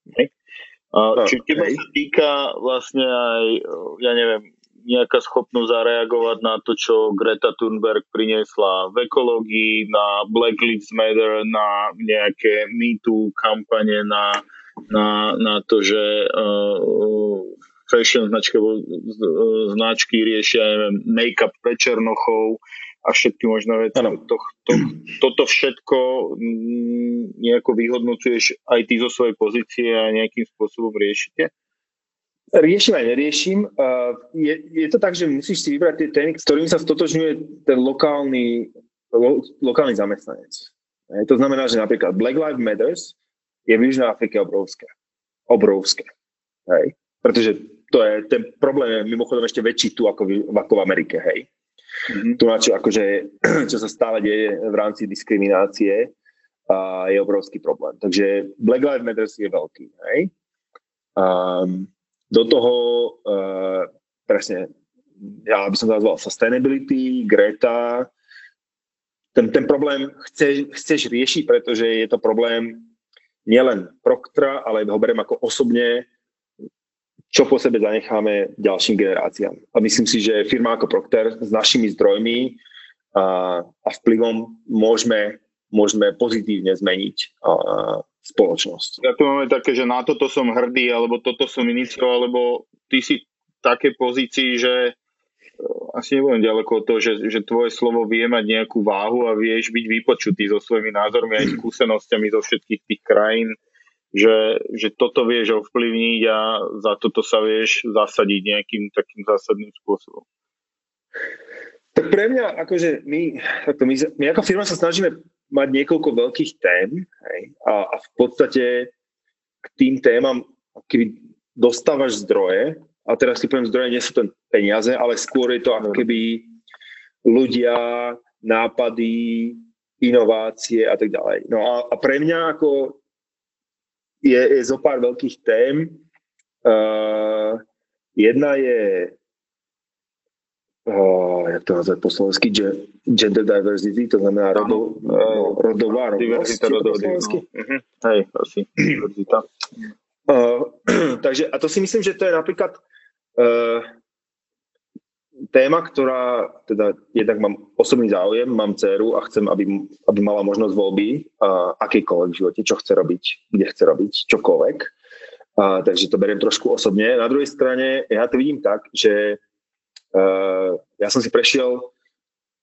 A, no, či teba sa týka vlastne aj, ja neviem, nejaká schopnosť zareagovať na to, čo Greta Thunberg priniesla v ekológii, na Black Lives Matter, na nejaké MeToo kampane, na, na, na to, že uh, fashion značky, značky riešia neviem, make-up pre černochov a všetky možné veci. To, to, to, toto všetko mm, nejako vyhodnocuješ aj ty zo svojej pozície a nejakým spôsobom riešite? Riešim aj neriešim. Je, je to tak, že musíš si vybrať tie témy, s ktorými sa stotožňuje ten lokálny, lo, lokálny zamestnanec. To znamená, že napríklad Black Lives Matters je v Južnej Afrike obrovské. Obrovské. Hej. Pretože to je, ten problém je mimochodom ešte väčší tu ako v, ako v Amerike, hej. Mm-hmm. Tu na čo, akože, čo sa stále deje v rámci diskriminácie, a je obrovský problém. Takže Black Lives Matter je veľký, hej. Um, do toho uh, presne, ja by som to nazval sustainability, Greta, ten, ten problém chceš, chceš riešiť, pretože je to problém nielen Proctra, ale ho berem ako osobne čo po sebe zanecháme ďalším generáciám. A myslím si, že firma ako Procter s našimi zdrojmi a, a vplyvom môžeme, môžeme pozitívne zmeniť a, spoločnosť. Ja tu máme také, že na toto som hrdý, alebo toto som inicioval, alebo ty si v takej pozícii, že e, asi nebudem ďaleko od toho, že, že tvoje slovo vie mať nejakú váhu a vieš byť vypočutý so svojimi názormi aj skúsenostiami zo všetkých tých krajín, že, že toto vieš ovplyvniť a za toto sa vieš zasadiť nejakým takým zásadným spôsobom. Tak pre mňa, akože my, takto my, my ako firma sa snažíme mať niekoľko veľkých tém hej, a, a v podstate k tým témam, keby dostávaš zdroje, a teraz si poviem zdroje, nie sú to peniaze, ale skôr je to ako keby ľudia, nápady, inovácie a tak ďalej. No a, a pre mňa ako je, je zo pár veľkých tém. Uh, jedna je uh, jak to nazvať po slovensky, gender diversity, to znamená rodo, uh, rodová rovnosť. No. Uh-huh. Hej, asi. diverzita. Uh, takže, a to si myslím, že to je napríklad uh, téma, ktorá, teda jednak mám osobný záujem, mám dceru a chcem, aby, aby mala možnosť voľby uh, akýkoľvek v živote, čo chce robiť, kde chce robiť, čokoľvek. Uh, takže to beriem trošku osobne. Na druhej strane ja to vidím tak, že uh, ja som si prešiel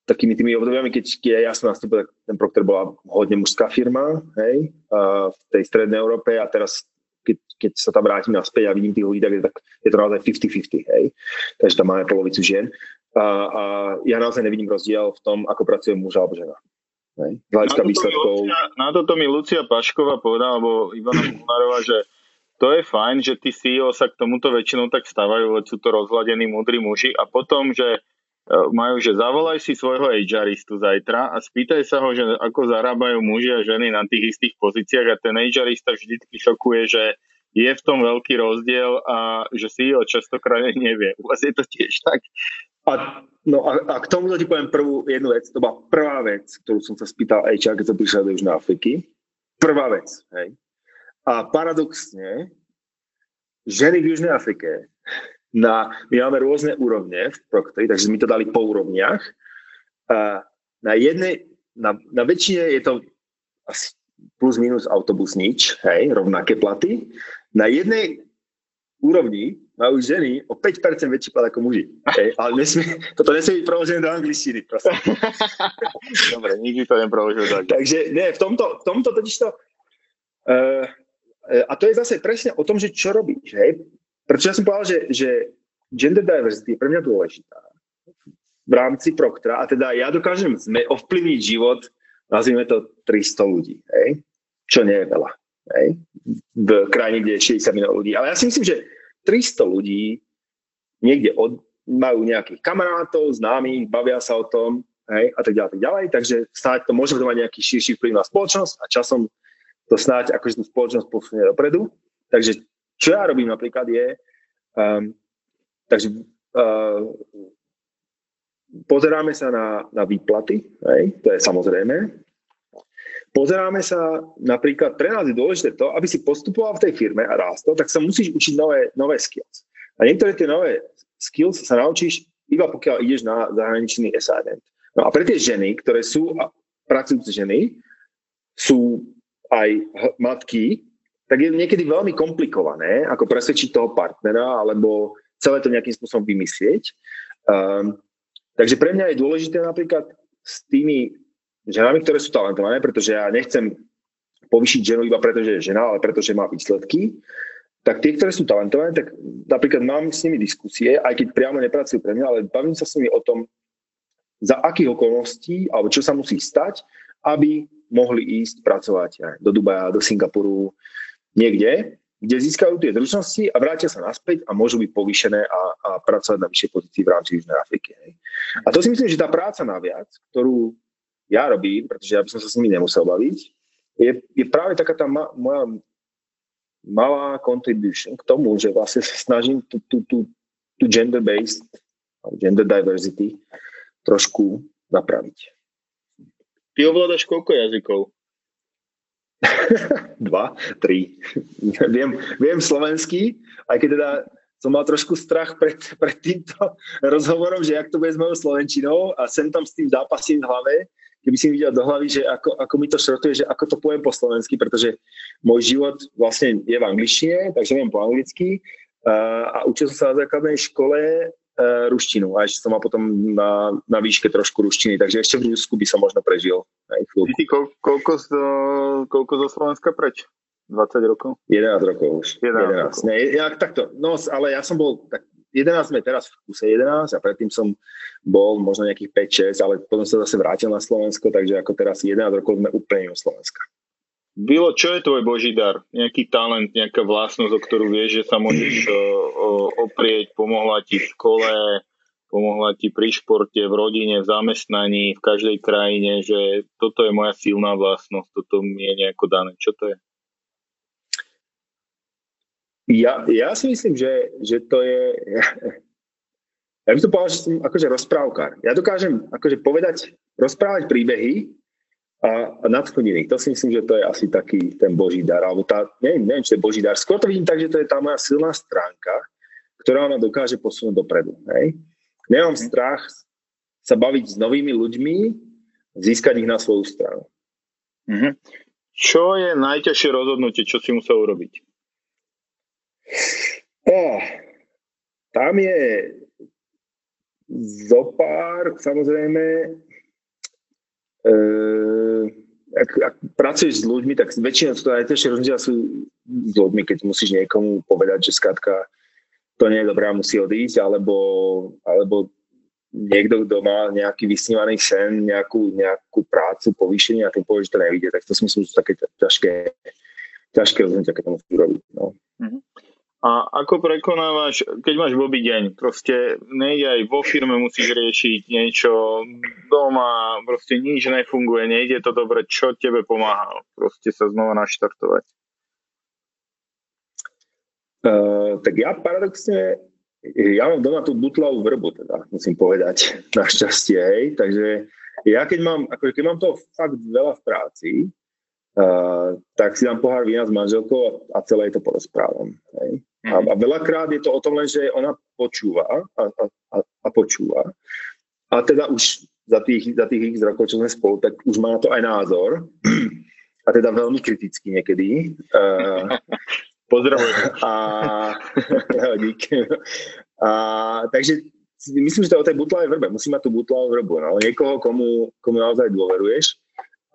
takými tými obdobiami, keď, ja som nastúpil, ten Procter bola hodne mužská firma hej, uh, v tej strednej Európe a teraz keď, keď sa tam vrátim naspäť a vidím tých ľudí, tak je, tak je to naozaj 50-50, hej. Takže tam máme polovicu žien. A, a ja naozaj nevidím rozdiel v tom, ako pracuje muž alebo žena. Hej. Z hľadiska výsledkov. Lucia, na toto mi Lucia Pašková povedala, alebo Ivana Molnárová, že to je fajn, že tí CEO sa k tomuto väčšinou tak stávajú, lebo sú to rozhľadení múdri muži a potom, že majú, že zavolaj si svojho HRistu zajtra a spýtaj sa ho, že ako zarábajú muži a ženy na tých istých pozíciách a ten HRista vždy šokuje, že je v tom veľký rozdiel a že si ho častokrát nevie. U vás je to tiež tak? A, no a, a k tomu ti poviem prvú jednu vec. To bola prvá vec, ktorú som sa spýtal HR, keď som prišiel do Južnej Afriky. Prvá vec. Hej. A paradoxne, ženy v Južnej Afrike, na, my máme rôzne úrovne v Procteri, takže my to dali po úrovniach. A na jednej, na, na väčšine je to asi plus minus autobus nič, hej, rovnaké platy. Na jednej úrovni majú ženy o 5% väčší plat ako muži. Hej, ale nesmie, toto nesmie byť preložené do angličtiny, prosím. Dobre, nikdy to nepreložil tak. Takže nie, v tomto, v tomto totiž to... Uh, a to je zase presne o tom, že čo robíš. Hej? Prečo ja som povedal, že, že gender diversity je pre mňa dôležitá v rámci Proctra a teda ja dokážem ovplyvniť život, nazvime to 300 ľudí, hej? čo nie je veľa hej, v krajine, kde je 60 miliónov ľudí. Ale ja si myslím, že 300 ľudí niekde od, majú nejakých kamarátov, známych, bavia sa o tom, hej, a tak ďalej, tak ďalej, takže snáď to môže mať nejaký širší vplyv na spoločnosť a časom to snáď akože tú spoločnosť posunie dopredu. Takže čo ja robím napríklad je, um, takže uh, pozeráme sa na, na výplaty, hej, to je samozrejme. Pozeráme sa napríklad, pre nás je dôležité to, aby si postupoval v tej firme a rástol, tak sa musíš učiť nové, nové skills. A niektoré tie nové skills sa naučíš iba pokiaľ ideš na zahraničný assignment. No a pre tie ženy, ktoré sú pracujúce ženy, sú aj matky, tak je niekedy veľmi komplikované, ako presvedčiť toho partnera, alebo celé to nejakým spôsobom vymyslieť. Um, takže pre mňa je dôležité napríklad s tými ženami, ktoré sú talentované, pretože ja nechcem povyšiť ženu iba preto, že je žena, ale preto, že má výsledky, tak tie, ktoré sú talentované, tak napríklad mám s nimi diskusie, aj keď priamo nepracujú pre mňa, ale bavím sa s nimi o tom, za akých okolností, alebo čo sa musí stať, aby mohli ísť pracovať aj do Dubaja, do Singapuru, niekde, kde získajú tie zručnosti a vrátia sa naspäť a môžu byť povýšené a, a pracovať na vyššej pozícii v rámci Južnej Afriky. Hej. A to si myslím, že tá práca naviac, ktorú ja robím, pretože ja by som sa s nimi nemusel baviť, je, je práve taká tá ma, moja malá contribution k tomu, že vlastne sa snažím tú, tú, tú, tú gender-based, gender diversity trošku napraviť. Ty ovládaš koľko jazykov? Dva, tri. viem, viem slovenský, aj keď teda som mal trošku strach pred, pred týmto rozhovorom, že jak to bude s mojou slovenčinou a sem tam s tým zápasím v hlave, keby si videl do hlavy, že ako, ako mi to šrotuje, že ako to poviem po slovensky, pretože môj život vlastne je v angličtine, takže viem po anglicky a, a učil som sa na základnej škole ruštinu a ešte som mal potom na, na výške trošku ruštiny, takže ešte v Rusku by som možno prežil. Aj Ty si koľko, z, koľko zo Slovenska preč? 20 rokov? 11 rokov už. 11, 11. Rokov. Nie, ja, takto, no ale ja som bol tak 11 sme teraz v kuse 11 a predtým som bol možno nejakých 5-6, ale potom sa zase vrátil na Slovensko, takže ako teraz 11 rokov sme úplne u Slovenska. Bilo, čo je tvoj boží dar? Nejaký talent, nejaká vlastnosť, o ktorú vieš, že sa môžeš o, o, oprieť, pomohla ti v škole, pomohla ti pri športe, v rodine, v zamestnaní, v každej krajine, že toto je moja silná vlastnosť, toto mi je nejako dané. Čo to je? Ja, ja si myslím, že, že to je... Ja by to povedal, že som akože rozprávkar. Ja dokážem akože povedať, rozprávať príbehy a, nadchodiny. To si myslím, že to je asi taký ten boží dar. Alebo tá, neviem, neviem, či to je boží dar. Skôr to vidím tak, že to je tá moja silná stránka, ktorá ona dokáže posunúť dopredu. Hej? Nemám mhm. strach sa baviť s novými ľuďmi, získať ich na svoju stranu. Mm-hmm. Čo je najťažšie rozhodnutie, čo si musel urobiť? Oh, tam je zopár, samozrejme, ak, ak pracuješ s ľuďmi, tak väčšina to aj tiež rozdiel sú s ľuďmi, keď musíš niekomu povedať, že skrátka to nie je dobré a musí odísť, alebo, alebo niekto, kto má nejaký vysnívaný sen, nejakú, nejakú prácu, povýšenie a tým povie, že to nevidie, tak to si myslím, že sú také ťažké, ťažké rozhodnutia, keď to musíš robiť. No. Mm-hmm. A ako prekonávaš, keď máš vôbec deň, proste nejde aj vo firme musíš riešiť niečo doma, proste nič nefunguje, nejde to dobre, čo tebe pomáha proste sa znova naštartovať? Uh, tak ja paradoxne, ja mám doma tú butlavú vrbu, teda musím povedať, našťastie, hej, takže ja keď mám, ako keď mám to fakt veľa v práci, uh, tak si dám pohár vína s manželkou a, a celé to porozprávam. Hej. A, a veľakrát je to o tom len, že ona počúva a, a, a, počúva. A teda už za tých, za tých x rokov, čo sme spolu, tak už má na to aj názor. A teda veľmi kriticky niekedy. Uh, Pozdravujem. A, dík. a, takže myslím, že to je o tej butlavej vrbe. Musí mať tú butlavú vrbu. No. Niekoho, komu, komu naozaj dôveruješ.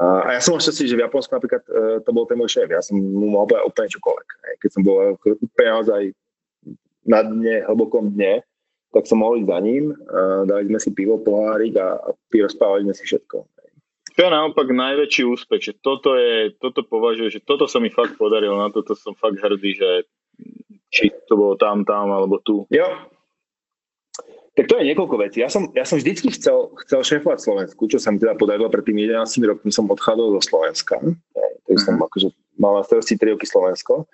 A, ja som mal šťastie, že v Japonsku napríklad uh, to bol ten môj šéf. Ja som mu mohol povedať úplne čokoľvek. Keď som bol úplne naozaj na dne, hlbokom dne, tak som mohol ísť za ním, dali sme si pivo, pohárik a, a rozprávali sme si všetko. To je naopak najväčší úspech, že toto, je, toto považujem, že toto sa mi fakt podarilo, na toto som fakt hrdý, že či to bolo tam, tam alebo tu. Jo, tak to je niekoľko vecí. Ja som, ja som vždycky chcel, chcel šéfovať Slovensku, čo sa mi teda podarilo pred tými 11 rokmi som odchádzal do Slovenska. Takže som mhm. akože mal na starosti 3 roky Slovensko.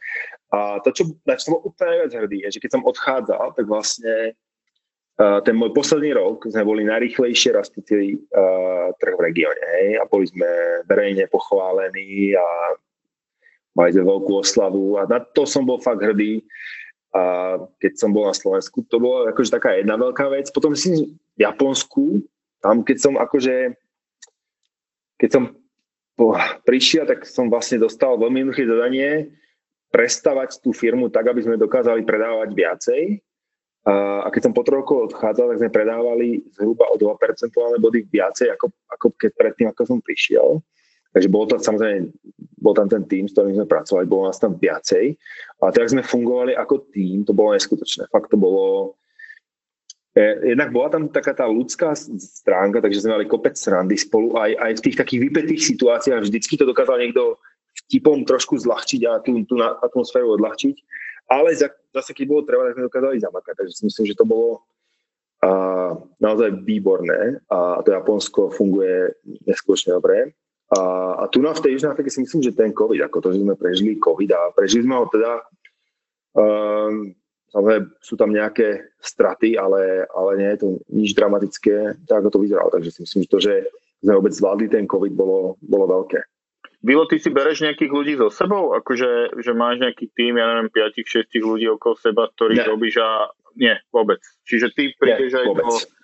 A to, čo, na čo som bol úplne najviac hrdý, je, že keď som odchádzal, tak vlastne uh, ten môj posledný rok sme boli najrychlejšie rastúci uh, trh v regióne. A boli sme verejne pochválení a mali sme veľkú oslavu a na to som bol fakt hrdý. A keď som bol na Slovensku, to bola akože taká jedna veľká vec. Potom si v Japonsku, tam keď som akože, keď som prišiel, tak som vlastne dostal veľmi jednoduché zadanie prestavať tú firmu tak, aby sme dokázali predávať viacej. A keď som po troch odchádzal, tak sme predávali zhruba o 2 percentuálne body viacej, ako, ako keď predtým, ako som prišiel. Takže bolo to samozrejme, bol tam ten tým, s ktorým sme pracovali, bolo nás tam viacej. A teraz sme fungovali ako tým, to bolo neskutočné. Fakt to bolo... E, jednak bola tam taká tá ľudská stránka, takže sme mali kopec srandy spolu aj, aj v tých takých vypetých situáciách. Vždycky to dokázal niekto vtipom trošku zľahčiť a tú, tú atmosféru odľahčiť. Ale zase, keď bolo treba, tak sme dokázali zamakať. Takže si myslím, že to bolo a, naozaj výborné a to Japonsko funguje neskutočne dobre. A, a tu na v tej Južnej Afrike si myslím, že ten COVID, ako to, že sme prežili COVID a prežili sme ho teda, um, samozrejme sú tam nejaké straty, ale, ale nie je to nič dramatické, tak ako to vyzeralo. Takže si myslím, že to, že sme vôbec zvládli ten COVID, bolo, bolo veľké. Bilo, ty si bereš nejakých ľudí so sebou? Akože, že máš nejaký tým, ja neviem, 5-6 ľudí okolo seba, ktorých robíš a... Nie, vôbec. Čiže ty prídeš aj vôbec. do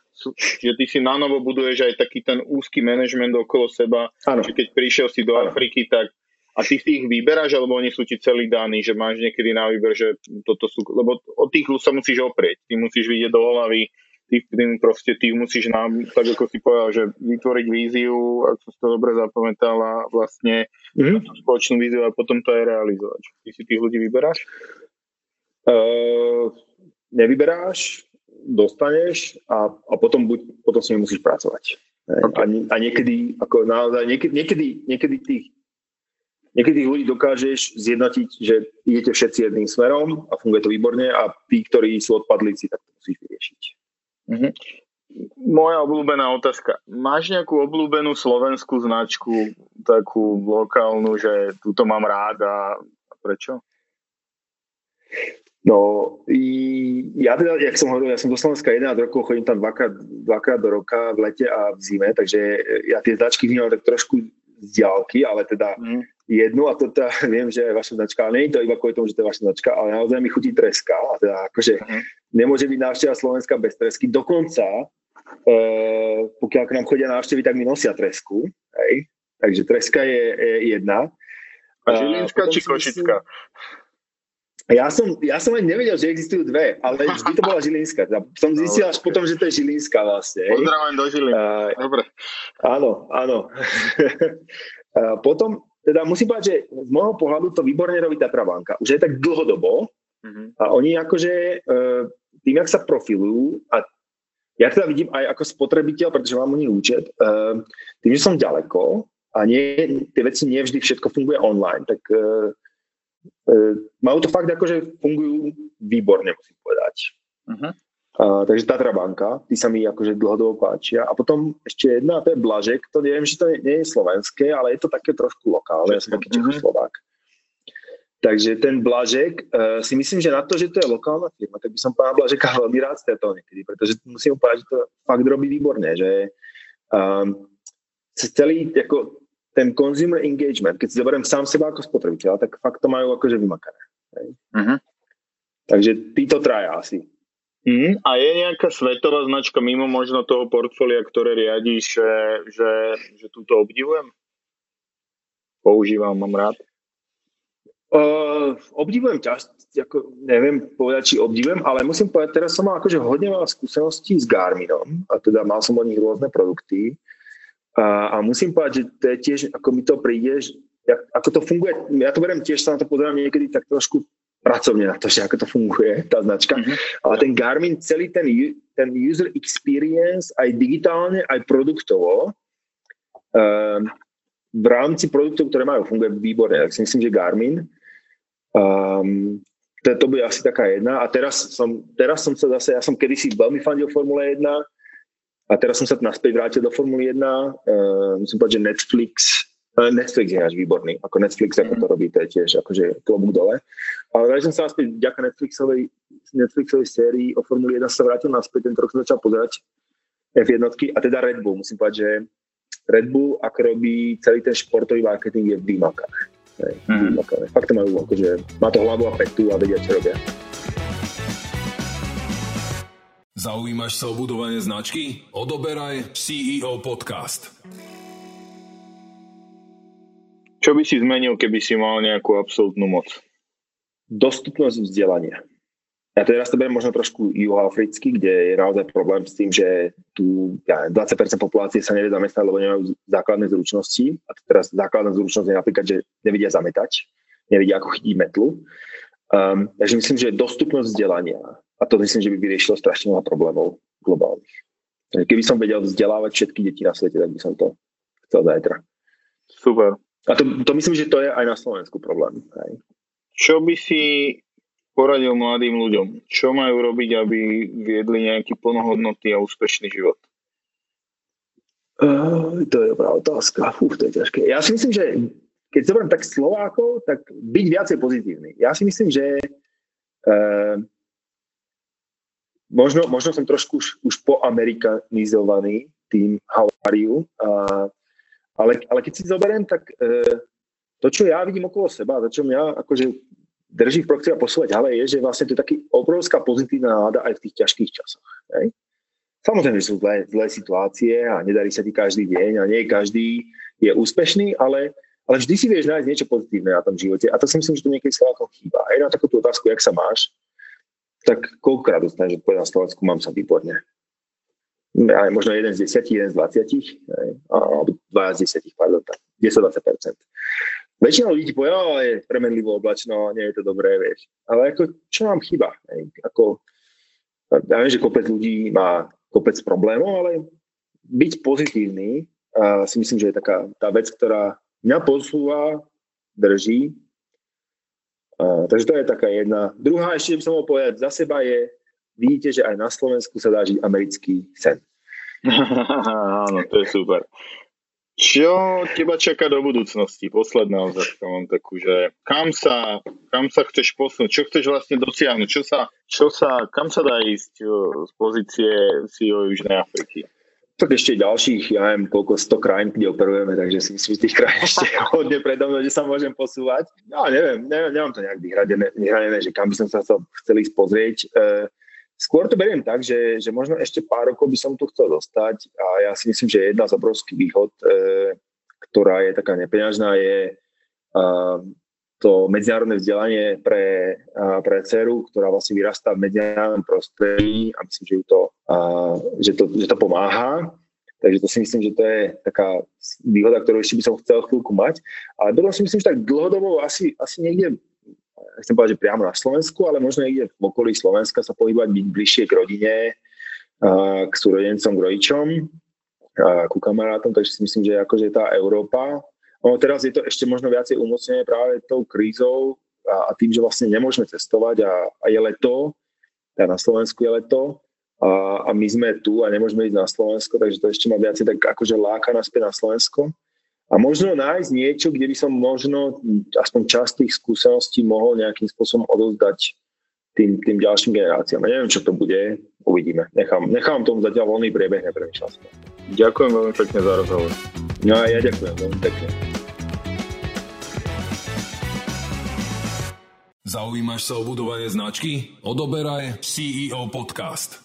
že ty si na novo buduješ aj taký ten úzky manažment okolo seba, ano. že keď prišiel si do ano. Afriky, tak a ty si ich vyberáš, alebo oni sú ti celý daní, že máš niekedy na výber, že toto sú, lebo od tých sa musíš oprieť, ty musíš vidieť do hlavy, ty tým proste ty musíš nám, tak ako si povedal, že vytvoriť víziu, ak som to dobre zapamätal a vlastne mm-hmm. spoločnú víziu a potom to aj realizovať. Ty si tých ľudí vyberáš? Uh, nevyberáš, dostaneš a, a potom, buď, potom s ním musíš pracovať. Okay. A, a niekedy, ako naozaj, niekedy, niekedy, niekedy tých niekedy tých ľudí dokážeš zjednotiť, že idete všetci jedným smerom a funguje to výborne a tí, ktorí sú odpadlíci, tak to musíš vyriešiť. Mm-hmm. Moja obľúbená otázka. Máš nejakú obľúbenú slovenskú značku, takú lokálnu, že túto mám rád a prečo? No, ja teda, jak som hovoril, ja som do Slovenska 11 rokov, chodím tam dvakrát, dvakrát do roka v lete a v zime, takže ja tie značky vnímam tak trošku z diálky, ale teda mm. jednu a to teda viem, že je vaša značka, ale nie je to iba kvôli tomu, že to je vaša značka, ale naozaj mi chutí treska a teda akože mm. nemôže byť návšteva Slovenska bez tresky, dokonca e, pokiaľ k nám chodia návštevy, tak mi nosia tresku, hej? takže treska je, je jedna. A Žilinská či Košická? Ja som, ja som ani nevedel, že existujú dve, ale vždy to bola Žilinská. Som zistil až potom, že to je Žilinská vlastne. Pozdravujem do Žiliny. Uh, Dobre. Áno, áno. uh, potom, teda musím povedať, že z môjho pohľadu to výborne robí Tatra banka. Už je tak dlhodobo uh-huh. a oni akože uh, tým, jak sa profilujú a ja teda vidím aj ako spotrebiteľ, pretože mám u nich účet, uh, tým, že som ďaleko a nie, tie veci nie vždy všetko funguje online, tak uh, majú to fakt akože fungujú výborne, musím povedať. Uh-huh. Uh, takže Tatra banka, tí sa mi akože dlhodobo páčia. A potom ešte jedna, to je Blažek, to neviem, že to nie, nie je slovenské, ale je to také trošku lokálne, ja som taký uh-huh. Čechoslovák. Takže ten Blažek, uh, si myslím, že na to, že to je lokálna firma, tak by som pána Blažeka veľmi rád stretol niekedy, pretože musím povedať, že to fakt robí výborne, že um, celý, ako, ten consumer engagement, keď si zoberiem sám seba ako spotrebiteľ, tak fakt to majú akože vymakané. Uh-huh. Takže títo traja asi. Mm, a je nejaká svetová značka mimo možno toho portfólia, ktoré riadíš, že, že, že túto obdivujem? Používam, mám rád. Uh, obdivujem ťa, ako, neviem povedať, či obdivujem, ale musím povedať, teraz som mal akože hodne veľa skúseností s Garminom a teda mal som od nich rôzne produkty a, a musím povedať, že to je tiež, ako mi to príde, jak, ako to funguje, ja to beriem tiež, sa na to pozerám niekedy tak trošku pracovne na to, že ako to funguje, tá značka. Mm-hmm. Ale ten Garmin, celý ten, ten user experience, aj digitálne, aj produktovo, um, v rámci produktov, ktoré majú, funguje výborne. Tak si myslím, že Garmin. Um, to, to bude asi taká jedna. A teraz som, teraz som sa zase, ja som kedysi veľmi fandil Formule 1 a teraz som sa naspäť vrátil do Formuly 1. Uh, musím povedať, že Netflix, uh, Netflix je až výborný. Ako Netflix, ako to robí, to je tiež akože klobúk dole. Ale vrátil som sa naspäť vďaka Netflixovej, Netflixovej sérii o Formuli 1 sa vrátil naspäť, tento rok som začal pozerať F1 a teda Red Bull. Musím povedať, že Red Bull, ako robí celý ten športový marketing, je vymakané. Mm-hmm. Fakt to majú, akože má to hlavu a petu a vedia, čo robia. Zaujímaš sa o budovanie značky? Odoberaj CEO Podcast. Čo by si zmenil, keby si mal nejakú absolútnu moc? Dostupnosť vzdelania. Ja teraz to beriem možno trošku juhoafricky, kde je naozaj problém s tým, že tu ja, 20% populácie sa nevie zamestnať, lebo nemajú základné zručnosti. A teraz základná zručnosť je napríklad, že nevedia zametať, nevedia, ako chytiť metlu. Um, takže myslím, že dostupnosť vzdelania, a to myslím, že by vyriešilo strašne veľa problémov globálnych. Takže keby som vedel vzdelávať všetky deti na svete, tak by som to chcel zajtra. Super. A to, to myslím, že to je aj na Slovensku problém. Hej. Čo by si poradil mladým ľuďom? Čo majú robiť, aby viedli nejaký plnohodnotný a úspešný život? Uh, to je dobrá otázka. Uf, to je ťažké. Ja si myslím, že keď zoberiem tak Slovákov, tak byť viacej pozitívny. Ja si myslím, že uh, možno, možno som trošku už, už poamerikanizovaný tým how are you, uh, ale, ale keď si zoberiem, tak uh, to, čo ja vidím okolo seba, to, čo mňa akože drží v projekte a posúvať ďalej, je, že vlastne to je taký obrovská pozitívna nálada aj v tých ťažkých časoch. Hej? Samozrejme, že sú zlé, zlé situácie a nedarí sa ti každý deň a nie každý je úspešný, ale, ale vždy si vieš nájsť niečo pozitívne na tom živote a to si myslím, že to niekedy Slovákom chýba. Aj na takúto otázku, jak sa máš, tak koľkokrát dostaneš odpoveď na Slovensku, mám sa výborne. Aj možno jeden z desiatich, jeden z dvaciatich, alebo dva z desiatich, pardon, 10-20%. Väčšina ľudí povie, ale je premenlivo oblačno, nie je to dobré, vieš. Ale ako, čo nám chýba? Ako, ja viem, že kopec ľudí má kopec problémov, ale byť pozitívny a si myslím, že je taká tá vec, ktorá mňa posúva, drží. A, takže to je taká jedna. Druhá ešte, by som mohol povedať, za seba je, vidíte, že aj na Slovensku sa dá žiť americký sen. Áno, to je super. Čo teba čaká do budúcnosti? Posledná otázka mám takú, že kam sa, kam sa chceš posunúť? Čo chceš vlastne dosiahnuť? Čo sa, čo sa, kam sa dá ísť z pozície CEO Južnej Afriky? Tak ešte ďalších, ja neviem, koľko 100 krajín, kde operujeme, takže si myslím, že tých krajín ešte hodne predo mnou, že sa môžem posúvať. No neviem, neviem, nemám to nejak vyhradené, vyhradené, že kam by som sa chcel ísť pozrieť. E, Skôr to beriem tak, že, že možno ešte pár rokov by som tu chcel dostať a ja si myslím, že jedna z obrovských výhod, e, ktorá je taká nepeňažná, je to medzinárodné vzdelanie pre, pre dceru, ktorá vlastne vyrastá v medzinárodnom prostredí a myslím, že, ju to, že, to, že to pomáha. Takže to si myslím, že to je taká výhoda, ktorú ešte by som chcel chvíľku mať. Ale potom si myslím, že tak dlhodobo asi, asi niekde nechcem povedať, že priamo na Slovensku, ale možno niekde v okolí Slovenska sa pohybovať, byť bližšie k rodine, k súrodencom, k rodičom, ku kamarátom, takže si myslím, že akože tá Európa, no teraz je to ešte možno viacej umocnené práve tou krízou a, a tým, že vlastne nemôžeme cestovať a, a je leto, teda na Slovensku je leto a, a my sme tu a nemôžeme ísť na Slovensko, takže to ešte ma viacej tak akože láka naspäť na Slovensko a možno nájsť niečo, kde by som možno aspoň časť tých skúseností mohol nejakým spôsobom odozdať tým, tým ďalším generáciám. Ja neviem, čo to bude, uvidíme. Nechám, nechám tomu zatiaľ voľný priebeh, nepremýšľam. Ďakujem veľmi pekne za rozhovor. No a ja ďakujem veľmi pekne. Zaujímaš sa o budovanie značky? Odoberaj CEO Podcast.